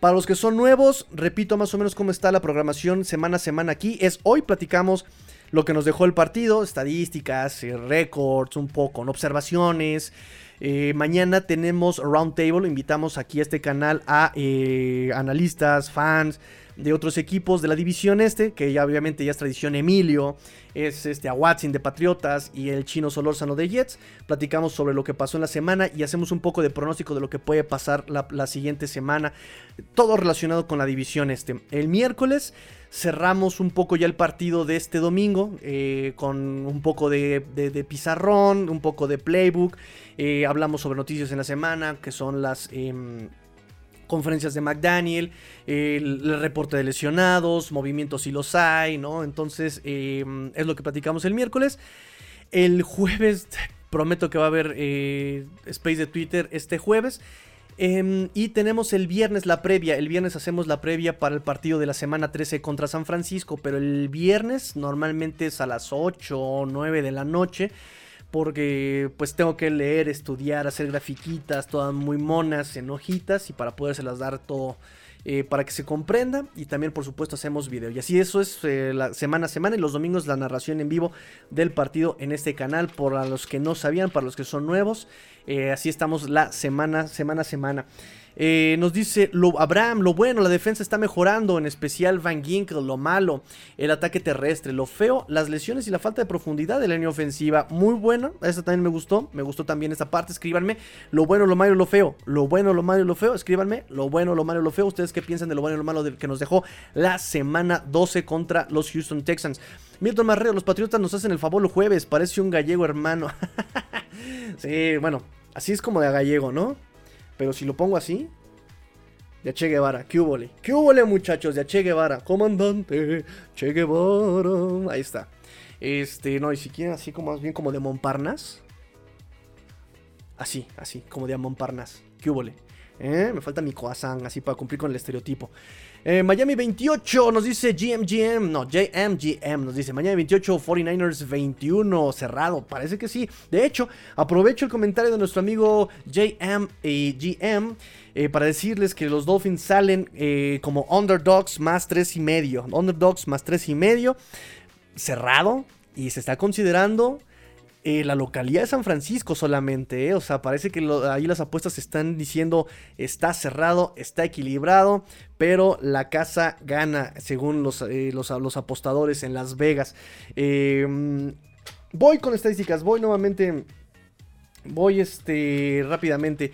Para los que son nuevos, repito más o menos cómo está la programación semana a semana aquí. Es hoy platicamos lo que nos dejó el partido, estadísticas, eh, récords, un poco, observaciones. Eh, mañana tenemos Roundtable, invitamos aquí a este canal a eh, analistas, fans de otros equipos de la división este, que ya obviamente ya es tradición Emilio, es este a Watson de Patriotas y el chino Solórzano de Jets. Platicamos sobre lo que pasó en la semana y hacemos un poco de pronóstico de lo que puede pasar la, la siguiente semana. Todo relacionado con la división este. El miércoles cerramos un poco ya el partido de este domingo eh, con un poco de, pizarrón, un poco de playbook. Eh, hablamos sobre noticias en la semana, que son las em, conferencias de McDaniel, el, reporte de lesionados, movimientos si los hay, ¿no? Entonces em, es lo que platicamos el miércoles. El jueves prometo que va a haber eh, space de Twitter este jueves. Em, y tenemos el viernes la previa. El viernes hacemos la previa para el partido de la semana 13 contra San Francisco. Pero el viernes normalmente es a las 8 o 9 de la noche. Porque pues tengo que leer, estudiar, hacer grafiquitas, todas muy monas en hojitas. Y para podérselas dar todo eh, para que se comprenda. Y también, por supuesto, hacemos video. Y así eso es eh, la semana a semana. Y los domingos la narración en vivo del partido en este canal. Por los que no sabían, para los que son nuevos. Eh, así estamos la semana, semana a semana. Eh, nos dice lo, Abraham, lo bueno, la defensa está mejorando, en especial Van Ginkel, lo malo, el ataque terrestre, lo feo, las lesiones y la falta de profundidad de la línea ofensiva. Muy buena, esa también me gustó, me gustó también esta parte. Escríbanme lo bueno, lo malo, lo feo, lo bueno, lo malo, lo feo. Escríbanme lo bueno, lo malo, lo feo. Ustedes qué piensan de lo bueno y lo malo que nos dejó la semana 12 contra los Houston Texans. Milton Marrero, los Patriotas nos hacen el favor los jueves, parece un gallego hermano. sí, bueno, así es como de gallego, ¿no? Pero si lo pongo así, de Che Guevara, ¿qué hubo? ¿Qué hubo, muchachos? De Che Guevara, comandante Che Guevara. Ahí está. Este, no, y si quieren así como más bien como de Montparnasse. Así, así, como de Montparnasse. ¿Qué hubo? ¿Eh? Me falta mi coazán, así para cumplir con el estereotipo. Eh, Miami 28 nos dice GMGM, no, JMGM nos dice Miami 28, 49ers 21, cerrado, parece que sí. De hecho, aprovecho el comentario de nuestro amigo JM GM eh, para decirles que los Dolphins salen eh, como underdogs más 3 y medio. Underdogs más 3 y medio, cerrado y se está considerando eh, la localidad de San Francisco solamente, eh. o sea, parece que ahí las apuestas están diciendo está cerrado, está equilibrado, pero la casa gana según los, eh, los, apostadores en Las Vegas. Em, voy con estadísticas, voy nuevamente, voy este rápidamente.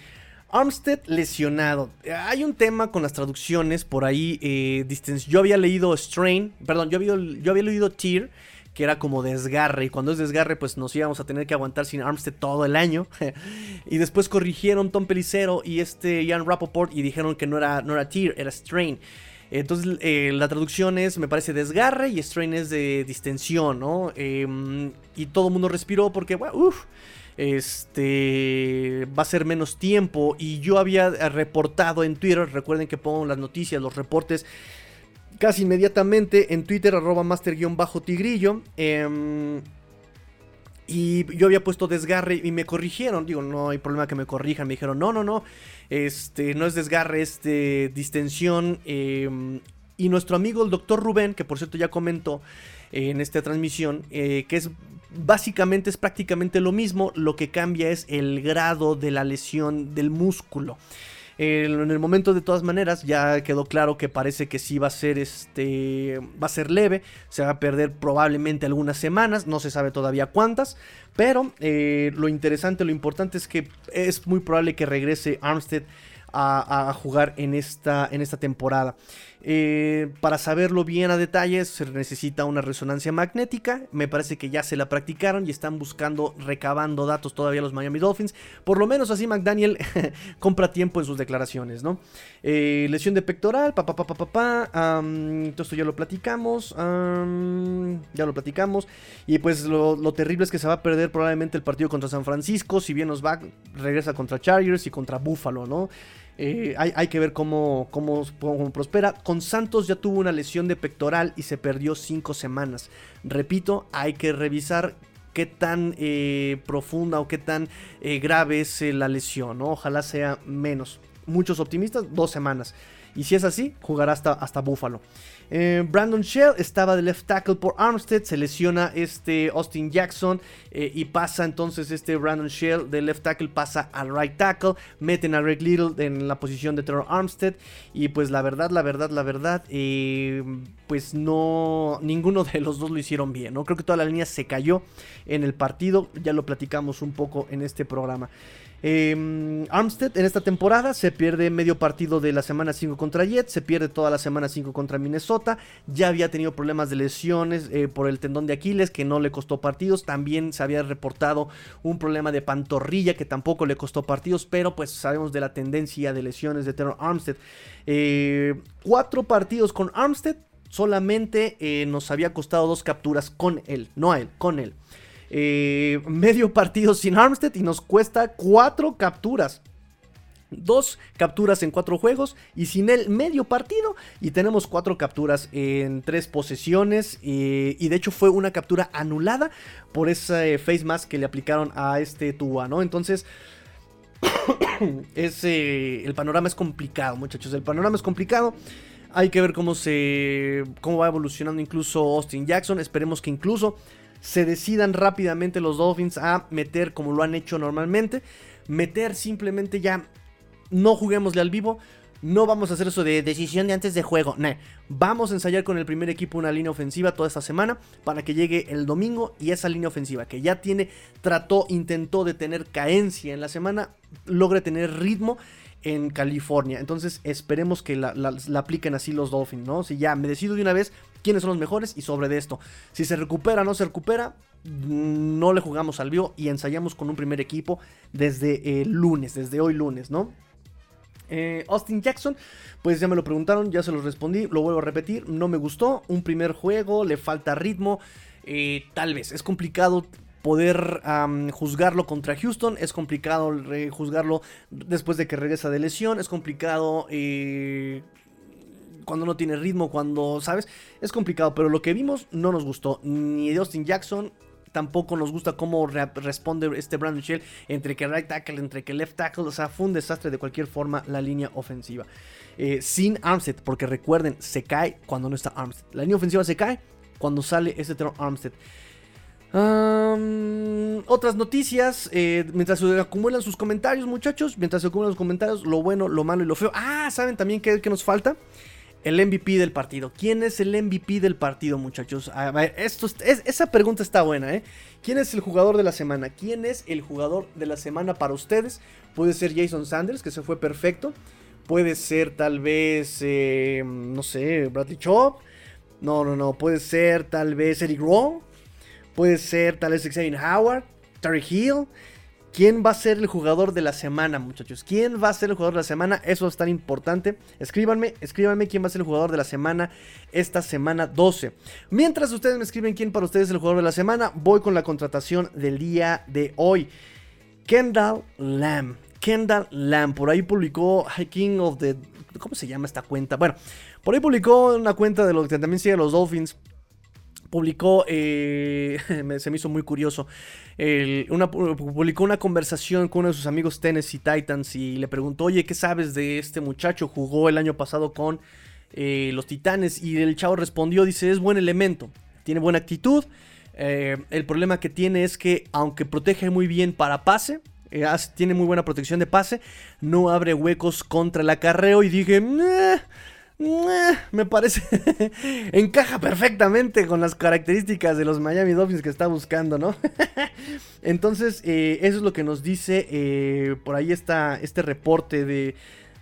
Armstead lesionado. Hay un tema con las traducciones por ahí. yo había leído Strain, perdón, yo había, yo había leído Tear que era como desgarre. Y cuando es desgarre, pues nos íbamos a tener que aguantar sin Armstead todo el año. y después corrigieron Tom Pelicero y este Ian Rappaport y dijeron que no era, no era tear, era strain. Entonces eh, la traducción es, me parece, desgarre y strain es de distensión, ¿no? Em, y todo el mundo respiró porque, bueno, uff, este va a ser menos tiempo. Y yo había reportado en Twitter, recuerden que pongo las noticias, los reportes casi inmediatamente en Twitter, arroba master-tigrillo. Em, y yo había puesto desgarre y me corrigieron. Digo, no hay problema que me corrijan. Me dijeron, no, no, no. Este no es desgarre, es distensión. Em, y nuestro amigo el doctor Rubén, que por cierto ya comentó en esta transmisión, eh, que es básicamente es prácticamente lo mismo. Lo que cambia es el grado de la lesión del músculo en el momento de todas maneras ya quedó claro que parece que sí va a ser este va a ser leve, se va a perder probablemente algunas semanas, no se sabe todavía cuántas, pero eh, lo interesante, lo importante es que es muy probable que regrese Armstead a, jugar en esta, en esta temporada. Eh, para saberlo bien a detalles se necesita una resonancia magnética. Me parece que ya se la practicaron y están buscando, recabando datos todavía los Miami Dolphins. Por lo menos así McDaniel compra tiempo en sus declaraciones, ¿no? Eh, lesión de pectoral, papá, papá, papá. Pa, todo esto ya lo platicamos. ya lo platicamos. Y pues lo, lo, terrible es que se va a perder probablemente el partido contra San Francisco. Si bien nos va, regresa contra Chargers y contra Buffalo, ¿no? Eh, hay, que ver cómo, cómo, prospera. Con Santos ya tuvo una lesión de pectoral y se perdió cinco semanas. Repito, hay que revisar qué tan eh, profunda o qué tan eh, grave es la lesión. Ojalá sea menos. Muchos optimistas, dos semanas. Y si es así, jugará hasta, hasta Buffalo. Eh, Brandon Shell estaba de left tackle por Armstead, se lesiona este Austin Jackson eh, y pasa entonces este Brandon Shell de left tackle pasa al right tackle, meten a Greg Little en la posición de Trevor Armstead y pues la verdad, la verdad, la verdad, eh, pues no, ninguno de los dos lo hicieron bien, ¿no? Creo que toda la línea se cayó en el partido, ya lo platicamos un poco en este programa. Em, Armstead en esta temporada se pierde medio partido de la semana 5 contra Jets, se pierde toda la semana 5 contra Minnesota, ya había tenido problemas de lesiones eh, por el tendón de Aquiles que no le costó partidos, también se había reportado un problema de pantorrilla que tampoco le costó partidos, pero pues sabemos de la tendencia de lesiones de Terror Armstead. Eh, cuatro partidos con Armstead, solamente eh, nos había costado dos capturas con él, no a él, con él. Eh, medio partido sin Armstead y nos cuesta cuatro capturas. Dos capturas en cuatro juegos y sin él medio partido y tenemos cuatro capturas en tres posesiones y de hecho fue una captura anulada por ese face mask que le aplicaron a este Tua, ¿no? Entonces es, el panorama es complicado muchachos, el panorama es complicado. Hay que ver cómo se cómo va evolucionando incluso Austin Jackson. Esperemos que incluso se decidan rápidamente los Dolphins a meter como lo han hecho normalmente. Meter simplemente ya no juguémosle al vivo. No vamos a hacer eso de decisión de antes de juego. No. Vamos a ensayar con el primer equipo una línea ofensiva toda esta semana para que llegue el domingo y esa línea ofensiva que ya tiene, trató, intentó de tener caencia en la semana, logre tener ritmo en California. Entonces esperemos que la, apliquen así los Dolphins, ¿no? Si ya me decido de una vez quiénes son los mejores y sobre de esto. Si se recupera o no se recupera, no le jugamos al bio y ensayamos con un primer equipo desde el lunes, desde hoy lunes, ¿no? Eh, Austin Jackson, pues ya me lo preguntaron, ya se los respondí, lo vuelvo a repetir, no me gustó, un primer juego, le falta ritmo, eh, tal vez, es complicado poder juzgarlo contra Houston. Es complicado juzgarlo después de que regresa de lesión. Es complicado eh, cuando no tiene ritmo, cuando, ¿sabes? Es complicado, pero lo que vimos no nos gustó. Ni de Austin Jackson. Tampoco nos gusta cómo responde este Brandon Shell entre que right tackle, entre que left tackle. O sea, fue un desastre de cualquier forma la línea ofensiva. Eh, sin Armstead, porque recuerden, se cae cuando no está Armstead. La línea ofensiva se cae cuando sale este terror Armstead otras noticias, eh, mientras se acumulan sus comentarios, muchachos, mientras se acumulan los comentarios, lo bueno, lo malo y lo feo. Ah, ¿saben también qué, nos falta? El MVP del partido. ¿Quién es el MVP del partido, muchachos? Esto, esa pregunta está buena, ¿eh? ¿Quién es el jugador de la semana? ¿Quién es el jugador de la semana para ustedes? Puede ser Jason Sanders, que se fue perfecto. Puede ser tal vez, eh, no sé, Bradley Chop. No, no, no. Puede ser tal vez Eric Rowe. Puede ser tal vez Xavier Howard, Terry Hill. ¿Quién va a ser el jugador de la semana, muchachos? ¿Quién va a ser el jugador de la semana? Eso es tan importante. Escríbanme, escríbanme quién va a ser el jugador de la semana esta semana 12. Mientras ustedes me escriben quién para ustedes es el jugador de la semana, voy con la contratación del día de hoy. Kendall Lamb. Kendall Lamb. Por ahí publicó King of the... ¿Cómo se llama esta cuenta? Bueno, por ahí publicó una cuenta de los que también sigue los Dolphins publicó, eh, se me hizo muy curioso, una, publicó una conversación con uno de sus amigos Tennessee Titans y le preguntó, oye, ¿qué sabes de este muchacho? Jugó el año pasado con eh, los Titanes y el chavo respondió, dice, es buen elemento, tiene buena actitud, eh, el problema que tiene es que aunque protege muy bien para pase, tiene muy buena protección de pase, no abre huecos contra el acarreo y dije, me parece encaja perfectamente con las características de los Miami Dolphins que está buscando, ¿no? Entonces, eh, eso es lo que nos dice eh, por ahí está este reporte de,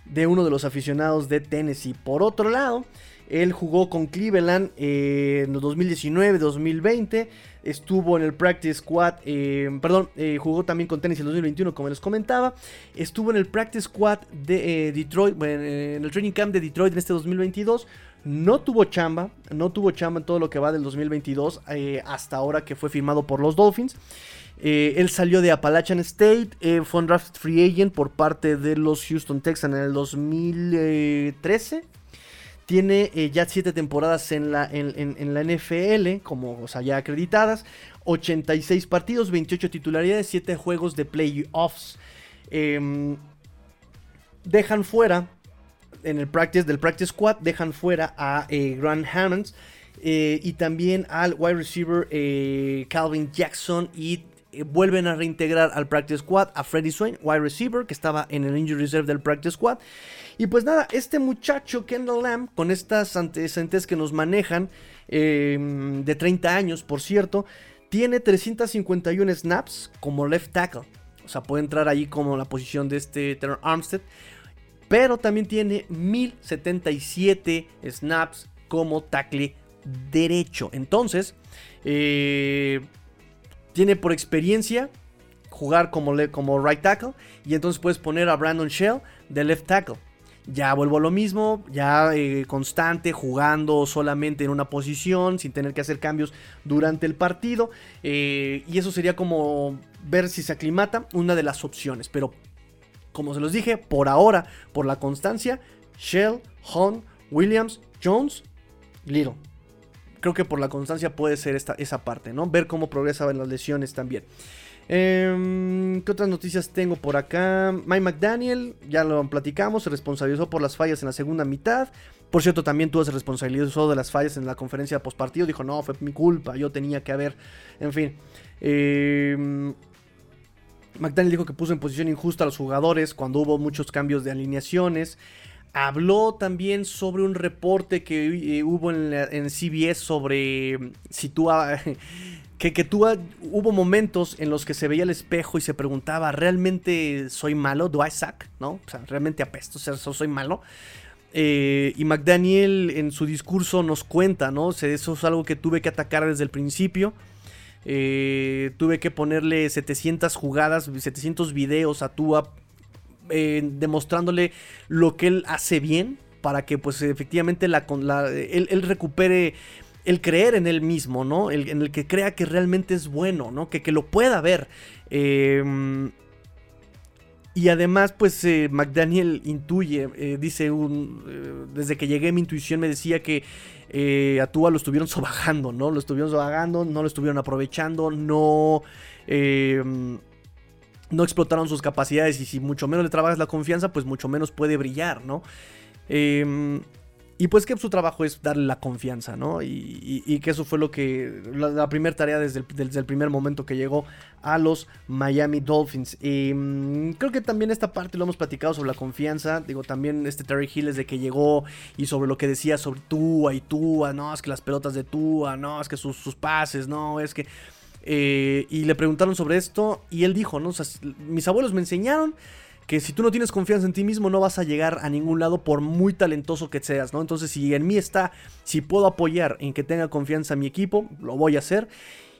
de uno de los aficionados de Tennessee. Por otro lado, él jugó con Cleveland eh, en 2019, 2020. Estuvo en el Practice Squad, eh, perdón, eh, jugó también con Tennessee en 2021, como les comentaba. Estuvo en el Practice Squad de Detroit, en el Training Camp de Detroit en este 2022. No tuvo chamba, no tuvo chamba en todo lo que va del 2022 hasta ahora que fue firmado por los Dolphins. él salió de Appalachian State, fue un draft free agent por parte de los Houston Texans en el 2013 tiene eh, ya 7 temporadas en la, en, la NFL, como o sea, ya acreditadas. 86 partidos, 28 titularidades, 7 juegos de playoffs. Em, dejan fuera, en el practice del practice squad, dejan fuera a eh, Grant Hammonds. Eh, y también al wide receiver Calvin Jackson y vuelven a reintegrar al practice squad a Freddie Swain, wide receiver, que estaba en el injury reserve del practice squad. Y pues nada, este muchacho Kendall Lamb, con estas antecedentes que nos manejan, em, de 30 años, por cierto, tiene 351 snaps como left tackle. O sea, puede entrar ahí como la posición de este Terror Armstead. Pero también tiene 1077 snaps como tackle derecho. Entonces, eh, tiene por experiencia jugar como, como right tackle. Y entonces puedes poner a Brandon Shell de left tackle. Ya vuelvo a lo mismo, ya eh, constante, jugando solamente en una posición, sin tener que hacer cambios durante el partido. Eh, y eso sería como ver si se aclimata, una de las opciones. Pero como se los dije, por ahora, por la constancia, Shell, Hunt, Williams, Jones, Little. Creo que por la constancia puede ser esta, esa parte, ¿no? Ver cómo progresaban las lesiones también. Em, ¿Qué otras noticias tengo por acá? Mike McDaniel, ya lo platicamos, se responsabilizó por las fallas en la segunda mitad. Por cierto, también tuvo se responsabilizó de las fallas en la conferencia post partido. Dijo, no, fue mi culpa, yo tenía que haber. En fin. Em, McDaniel dijo que puso en posición injusta a los jugadores cuando hubo muchos cambios de alineaciones. Habló también sobre un reporte que eh, hubo en, CBS sobre si tú que, que hubo momentos en los que se veía el espejo y se preguntaba, ¿realmente soy malo? ¿Do I suck? ¿No? O sea, ¿realmente apesto? O sea, ¿soy malo? Eh, y McDaniel en su discurso nos cuenta, ¿no? eso es algo que tuve que atacar desde el principio. Eh, tuve que ponerle 700 jugadas, 700 videos a Tua eh, demostrándole lo que él hace bien para que pues efectivamente la, él, recupere el creer en él mismo, ¿no? en el que crea que realmente es bueno, ¿no? Que, que lo pueda ver. Em, y además, pues eh, McDaniel intuye, eh, dice, un, desde que llegué mi intuición me decía que a Tua lo estuvieron sobajando, ¿no? Lo estuvieron sobajando, no lo estuvieron aprovechando, no em, no explotaron sus capacidades y si mucho menos le trabajas la confianza, pues mucho menos puede brillar, ¿no? Em, y pues que su trabajo es darle la confianza, ¿no? Y, que eso fue lo que. La, primera tarea desde el, primer momento que llegó a los Miami Dolphins. Em, creo que también esta parte lo hemos platicado sobre la confianza. Digo, también este Terry Hill desde que llegó y sobre lo que decía sobre Tua y Tua, no, es que las pelotas de Tua, no, es que sus, sus pases, no, es que. Eh, y le preguntaron sobre esto y él dijo, ¿no? mis abuelos me enseñaron que si tú no tienes confianza en ti mismo no vas a llegar a ningún lado por muy talentoso que seas, ¿no? Entonces si en mí está, si puedo apoyar en que tenga confianza mi equipo, lo voy a hacer.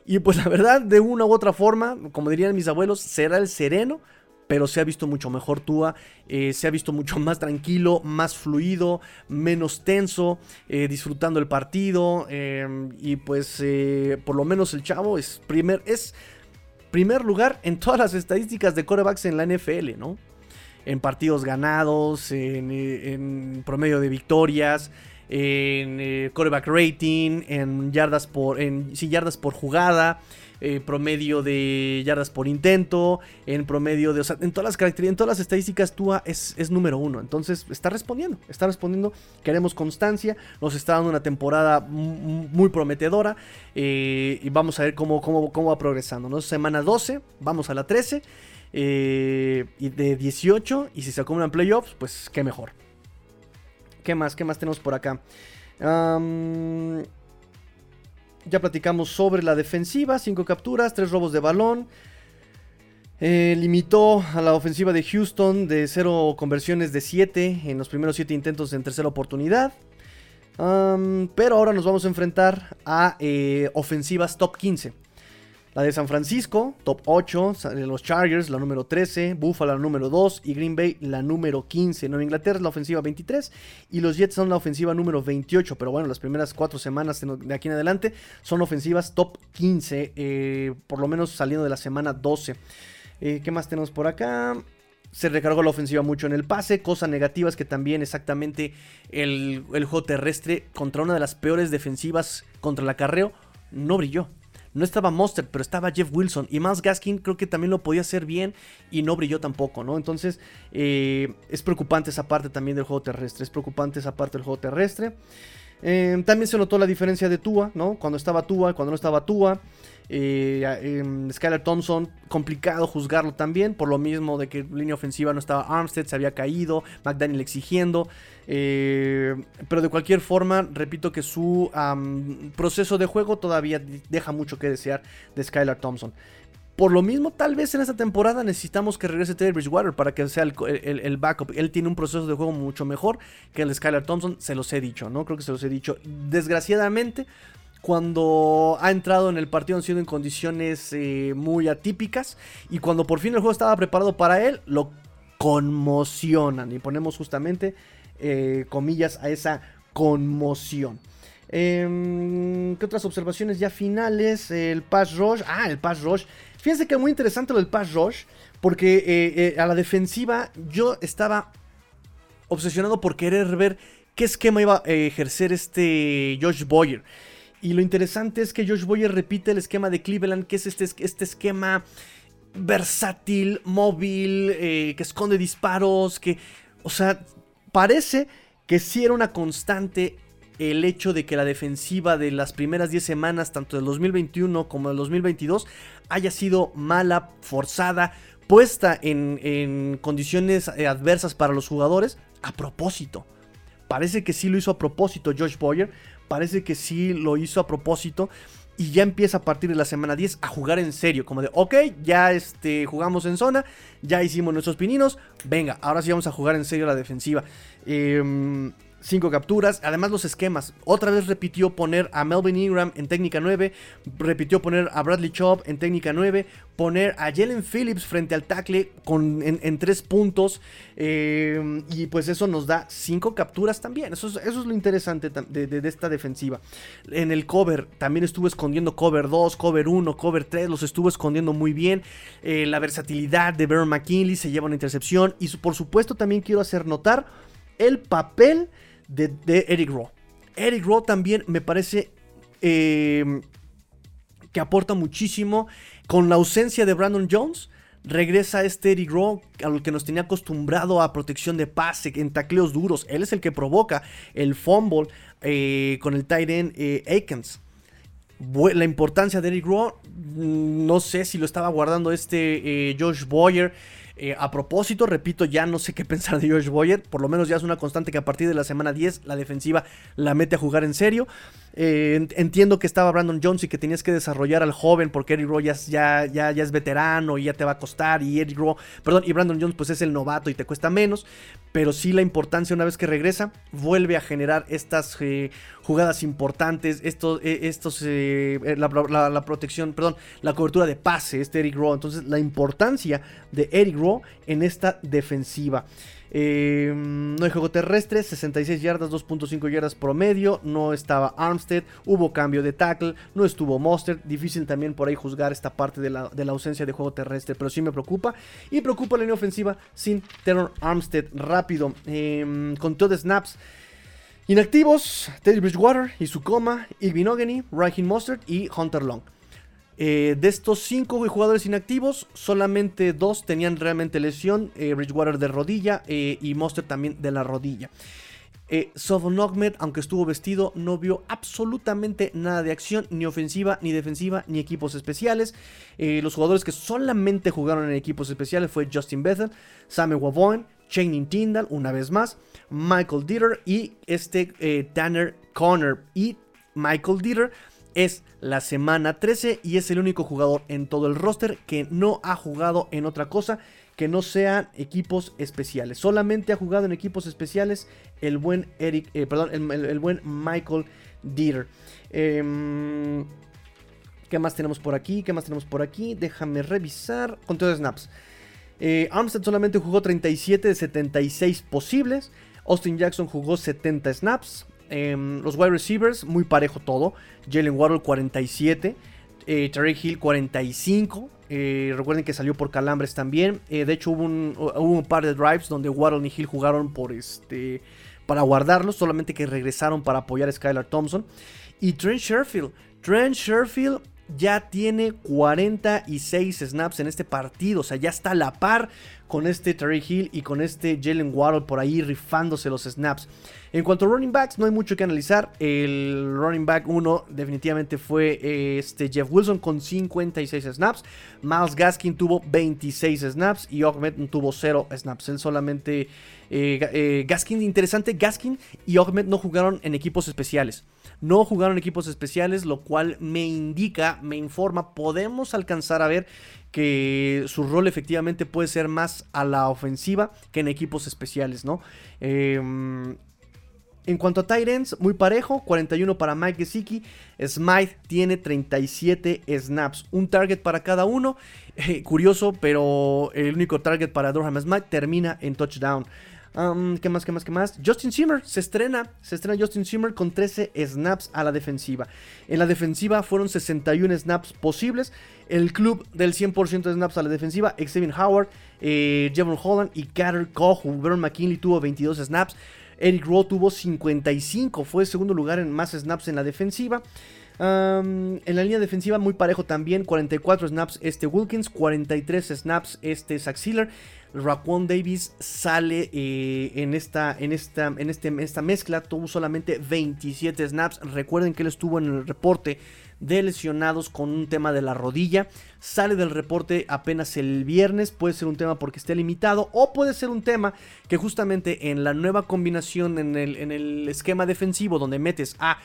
Y pues la verdad, de una u otra forma, como dirían mis abuelos, será el sereno pero se ha visto mucho mejor Tua, eh, se ha visto mucho más tranquilo, más fluido, menos tenso, eh, disfrutando el partido em, y pues eh, por lo menos el chavo es primer, es primer lugar en todas las estadísticas de corebacks en la NFL, ¿no? En partidos ganados, en, en promedio de victorias, en coreback rating, en yardas por, en, yardas por jugada. Promedio de yardas por intento, en promedio de, o sea, en todas las características, en todas las estadísticas, Tua es, es número uno. Entonces está respondiendo, está respondiendo. Queremos constancia, nos está dando una temporada muy prometedora eh, y vamos a ver cómo, cómo, cómo va progresando. ¿no? Semana 12, vamos a la 13 eh, y de 18 y si se acumulan playoffs, pues qué mejor. ¿Qué más? ¿Qué más tenemos por acá? Ya platicamos sobre la defensiva, 5 capturas, 3 robos de balón. Eh, limitó a la ofensiva de Houston de 0 conversiones de 7 en los primeros 7 intentos en tercera oportunidad. pero ahora nos vamos a enfrentar a eh, ofensivas top 15. La de San Francisco, top 8, los Chargers, la número 13, Buffalo, la número 2 y Green Bay, la número 15. Nueva Inglaterra es la ofensiva 23 y los Jets son la ofensiva número 28. Pero bueno, las primeras 4 semanas de aquí en adelante son ofensivas top 15, eh, por lo menos saliendo de la semana 12. Eh, ¿Qué más tenemos por acá? se recargó la ofensiva mucho en el pase. Cosa negativa es que también exactamente el, el, juego terrestre contra una de las peores defensivas contra el acarreo no brilló. No estaba Monster, pero estaba Jeff Wilson. Y Miles Gaskin creo que también lo podía hacer bien y no brilló tampoco, ¿no? Entonces eh, es preocupante esa parte también del juego terrestre. Es preocupante esa parte del juego terrestre. Eh, también se notó la diferencia de Tua, ¿no? Cuando estaba Tua, cuando no estaba Tua. Em, Skylar Thompson, complicado juzgarlo también, por lo mismo de que línea ofensiva no estaba Armstead, se había caído, McDaniel exigiendo. Eh, pero de cualquier forma, repito que su proceso de juego todavía deja mucho que desear de Skylar Thompson. Por lo mismo, tal vez en esta temporada necesitamos que regrese Teddy Bridgewater para que sea el, backup. Él tiene un proceso de juego mucho mejor que el de Skylar Thompson, se los he dicho, ¿no? Creo que se los he dicho. Desgraciadamente, cuando ha entrado en el partido han sido en condiciones eh, muy atípicas y cuando por fin el juego estaba preparado para él, lo conmocionan y ponemos justamente eh, comillas a esa conmoción. Em, ¿Qué otras observaciones ya finales? El pass rush. Ah, el pass rush. Fíjense que muy interesante lo del pass rush. Porque eh, a la defensiva yo estaba obsesionado por querer ver qué esquema iba a ejercer este Josh Boyer. Y lo interesante es que Josh Boyer repite el esquema de Cleveland, que es este, este esquema versátil, móvil, eh, que esconde disparos, que, o sea, parece que sí era una constante el hecho de que la defensiva de las primeras 10 semanas, tanto del 2021 como del 2022, haya sido mala, forzada, puesta en, condiciones eh, adversas para los jugadores a propósito. Parece que sí lo hizo a propósito Josh Boyer, parece que sí lo hizo a propósito y ya empieza a partir de la semana 10 a jugar en serio, como de, ok, ya este, jugamos en zona, ya hicimos nuestros pininos, venga, ahora sí vamos a jugar en serio la defensiva. Eh, 5 capturas. Además los esquemas. Otra vez repitió poner a Melvin Ingram en técnica 9. Repitió poner a Bradley Chubb en técnica 9. Poner a Jalen Phillips frente al tackle con, en, 3 puntos. Eh, y pues eso nos da 5 capturas también. Eso es, lo interesante de, esta defensiva. En el cover también estuvo escondiendo cover 2, cover 1, cover 3. Los estuvo escondiendo muy bien. Eh, la versatilidad de Baron McKinley se lleva una intercepción. Y por supuesto también quiero hacer notar el papel de, Eric Rowe. Eric Rowe también me parece em, que aporta muchísimo. Con la ausencia de Brandon Jones, regresa este Eric Rowe al que nos tenía acostumbrado a protección de pase, en tacleos duros. Él es el que provoca el fumble eh, con el tight end eh, Aikens. La importancia de Eric Rowe, mm, no sé si lo estaba guardando este eh, Josh Boyer. Eh, a propósito, repito, ya no sé qué pensar de Josh Boyer. Por lo menos ya es una constante que a partir de la semana 10 la defensiva la mete a jugar en serio. Eh, entiendo que estaba Brandon Jones y que tenías que desarrollar al joven porque Eric Rowe ya, ya, ya, es veterano y ya te va a costar. Y Eric Rowe, perdón, y Brandon Jones pues es el novato y te cuesta menos. Pero sí la importancia una vez que regresa, vuelve a generar estas eh, jugadas importantes, estos, estos la, la, protección, perdón, la cobertura de pase, este Eric Rowe. Entonces la importancia de Eric Rowe en esta defensiva. Eh, no hay juego terrestre, 66 yardas, 2.5 yardas promedio. No estaba Armstead, hubo cambio de tackle, no estuvo Monster. Difícil también por ahí juzgar esta parte de la, ausencia de juego terrestre, pero sí me preocupa. Y preocupa la línea ofensiva sin Teron Armstead. Rápido, eh, con todo snaps. Inactivos, Teddy Bridgewater, Isukoma, Igvin Ogeny, Raheem Mostert y Hunter Long. Eh, de estos cinco jugadores inactivos, solamente dos tenían realmente lesión. Eh, Bridgewater de rodilla eh, y Monster también de la rodilla. Eh, aunque estuvo vestido, no vio absolutamente nada de acción, ni ofensiva, ni defensiva, ni equipos especiales. los jugadores que solamente jugaron en equipos especiales fue Justin Bethel, Samuel Wavoin, Channing Tyndall, una vez más, Michael Dieter y este Tanner Conner. Y Michael Dieter es la semana 13 y es el único jugador en todo el roster que no ha jugado en otra cosa que no sean equipos especiales. Solamente ha jugado en equipos especiales el buen Eric, eh, perdón, el, buen Michael Dieter. Em, ¿Qué más tenemos por aquí? ¿Qué más tenemos por aquí? Déjame revisar. Conteo de snaps. Eh, Armstead solamente jugó 37 de 76 posibles. Austin Jackson jugó 70 snaps. Em, los wide receivers, muy parejo todo. Jalen Waddle 47. Eh, Hill 45. Eh, recuerden que salió por calambres también. Eh, de hecho, hubo un, par de drives donde Waddle y Hill jugaron por este, para guardarlos. Solamente que regresaron para apoyar a Skylar Thompson. Y Trent Sherfield. Trent Sherfield ya tiene 46 snaps en este partido. O sea, ya está a la par con este Terry Hill y con este Jalen Waddle por ahí rifándose los snaps. En cuanto a running backs, no hay mucho que analizar. El running back 1 definitivamente fue eh, este Jeff Wilson con 56 snaps. Miles Gaskin tuvo 26 snaps y Ahmed tuvo 0 snaps. Él solamente... Eh, eh, Gaskin, interesante, Gaskin y Ahmed no jugaron en equipos especiales. No jugaron equipos especiales, lo cual me indica, me informa, podemos alcanzar a ver que su rol efectivamente puede ser más a la ofensiva que en equipos especiales, ¿no? Em, en cuanto a Tyrants, muy parejo, 41 para Mike Gesicki. Smythe tiene 37 snaps, un target para cada uno. Curioso, pero el único target para Durham Smythe termina en touchdown. ¿Qué más, qué más, qué más? Justin Zimmer se estrena. Se estrena Justin Zimmer con 13 snaps a la defensiva. En la defensiva fueron 61 snaps posibles. El club del 100% de snaps a la defensiva, Xavier Howard, eh, Jevon Holland y Carter Koch. Vernon McKinley tuvo 22 snaps. Eric Rowe tuvo 55. Fue segundo lugar en más snaps en la defensiva. En la línea defensiva muy parejo también, 44 snaps este Wilkins, 43 snaps este Zach. Raquan Davis sale eh, en, esta, en, esta, en, este, esta mezcla, tuvo solamente 27 snaps. Recuerden que él estuvo en el reporte de lesionados con un tema de la rodilla. Sale del reporte apenas el viernes. Puede ser un tema porque esté limitado. O puede ser un tema que justamente en la nueva combinación en el, en el esquema defensivo donde metes a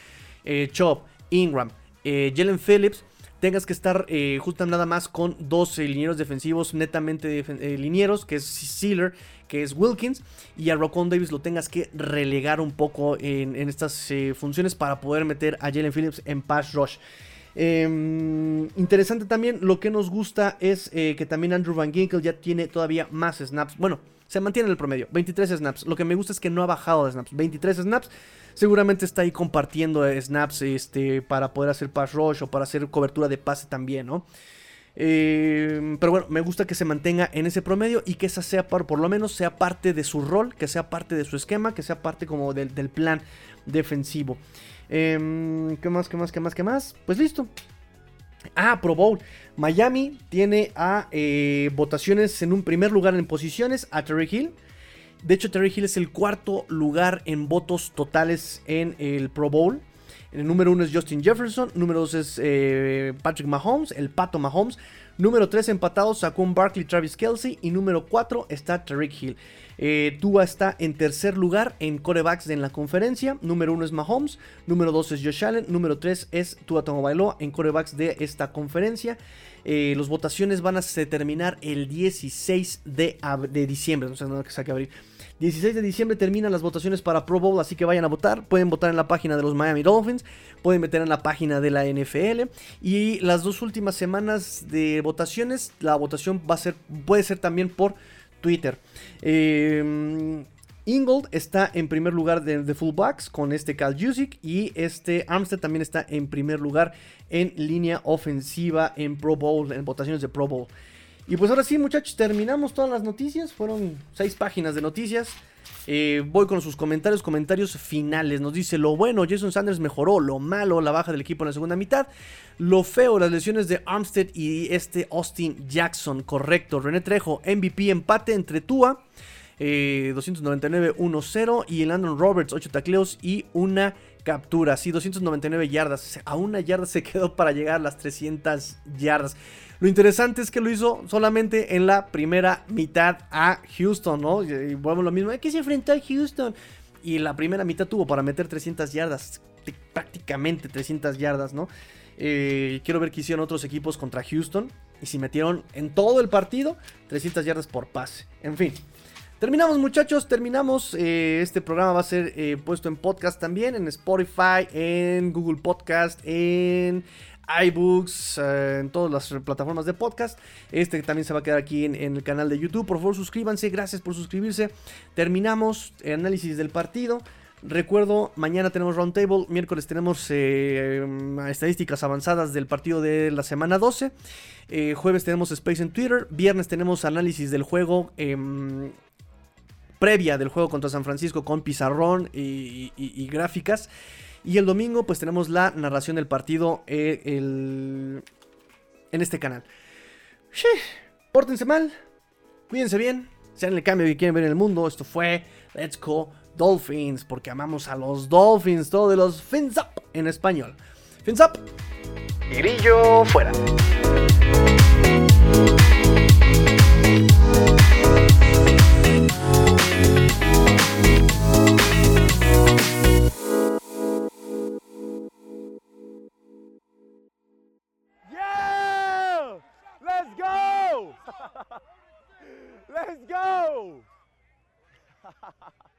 eh, Chop, Ingram, eh, Jalen Phillips tengas que estar eh, justo nada más con dos eh, linieros defensivos netamente eh, linieros, que es Sealer, que es Wilkins, y a Rocon Davis lo tengas que relegar un poco en, estas funciones para poder meter a Jalen Phillips en pass rush. Em, interesante también, lo que nos gusta es que también Andrew Van Ginkel ya tiene todavía más snaps. Bueno, se mantiene en el promedio, 23 snaps. Lo que me gusta es que no ha bajado de snaps, 23 snaps seguramente está ahí compartiendo snaps este, para poder hacer pass rush o para hacer cobertura de pase también, ¿no? Eh, pero bueno, me gusta que se mantenga en ese promedio y que esa sea, por, por lo menos, sea parte de su rol, que sea parte de su esquema, que sea parte como del, plan defensivo. Em, ¿Qué más, qué más, qué más, qué más? Pues listo. Ah, Pro Bowl. Miami tiene a eh, votaciones en un primer lugar en posiciones a Terry Hill. De hecho, Terry Hill es el cuarto lugar en votos totales en el Pro Bowl. El número uno es Justin Jefferson. Número dos es eh, Patrick Mahomes, el Pato Mahomes. Número tres empatados, Saquon Barkley, Travis Kelsey. Y número cuatro está Terry Hill. Eh, Tua está en tercer lugar en corebacks en la conferencia. Número uno es Mahomes. Número dos es Josh Allen. Número tres es Tua Tagovailoa en corebacks de esta conferencia. Eh, las votaciones van a terminar el 16 de, diciembre. No sé, no que saque abrir. 16 de diciembre terminan las votaciones para Pro Bowl, así que vayan a votar. Pueden votar en la página de los Miami Dolphins, pueden meter en la página de la NFL. Y las dos últimas semanas de votaciones, la votación va a ser, puede ser también por Twitter. Eh, Ingold está en primer lugar de, fullbacks con este Cal Jusic y este Armstead también está en primer lugar en línea ofensiva en Pro Bowl, en votaciones de Pro Bowl. Y pues ahora sí, muchachos, terminamos todas las noticias. Fueron seis páginas de noticias. Eh, voy con sus comentarios, comentarios finales. Nos dice lo bueno, Jason Sanders mejoró, lo malo, la baja del equipo en la segunda mitad, lo feo, las lesiones de Armstead y este Austin Jackson, correcto. René Trejo, MVP empate entre Tua, 299-1-0 y el Andrew Roberts, 8 tacleos y una captura. Sí, 299 yardas. A una yarda se quedó para llegar a las 300 yardas. Lo interesante es que lo hizo solamente en la primera mitad a Houston, ¿no? Y vuelvo lo mismo, que se enfrentó a Houston. Y la primera mitad tuvo para meter 300 yardas, prácticamente 300 yardas, ¿no? Eh, quiero ver qué hicieron otros equipos contra Houston. Y si metieron en todo el partido 300 yardas por pase. En fin. Terminamos muchachos, terminamos. Eh, este programa va a ser eh, puesto en podcast también, en Spotify, en Google Podcast, en iBooks, eh, en todas las plataformas de podcast. Este también se va a quedar aquí en, el canal de YouTube. Por favor, suscríbanse. Gracias por suscribirse. Terminamos el análisis del partido. Recuerdo, mañana tenemos Roundtable, miércoles tenemos eh, estadísticas avanzadas del partido de la semana 12, eh, jueves tenemos Space en Twitter, viernes tenemos análisis del juego em, previa del juego contra San Francisco con pizarrón y gráficas. Y el domingo pues tenemos la narración del partido eh, en este canal. Pórtense mal, cuídense bien, sean el cambio que quieren ver en el mundo. Esto fue Let's Go Dolphins, porque amamos a los Dolphins, todo de los Fins Up en español. Fins Up. Grillo fuera. Let's go!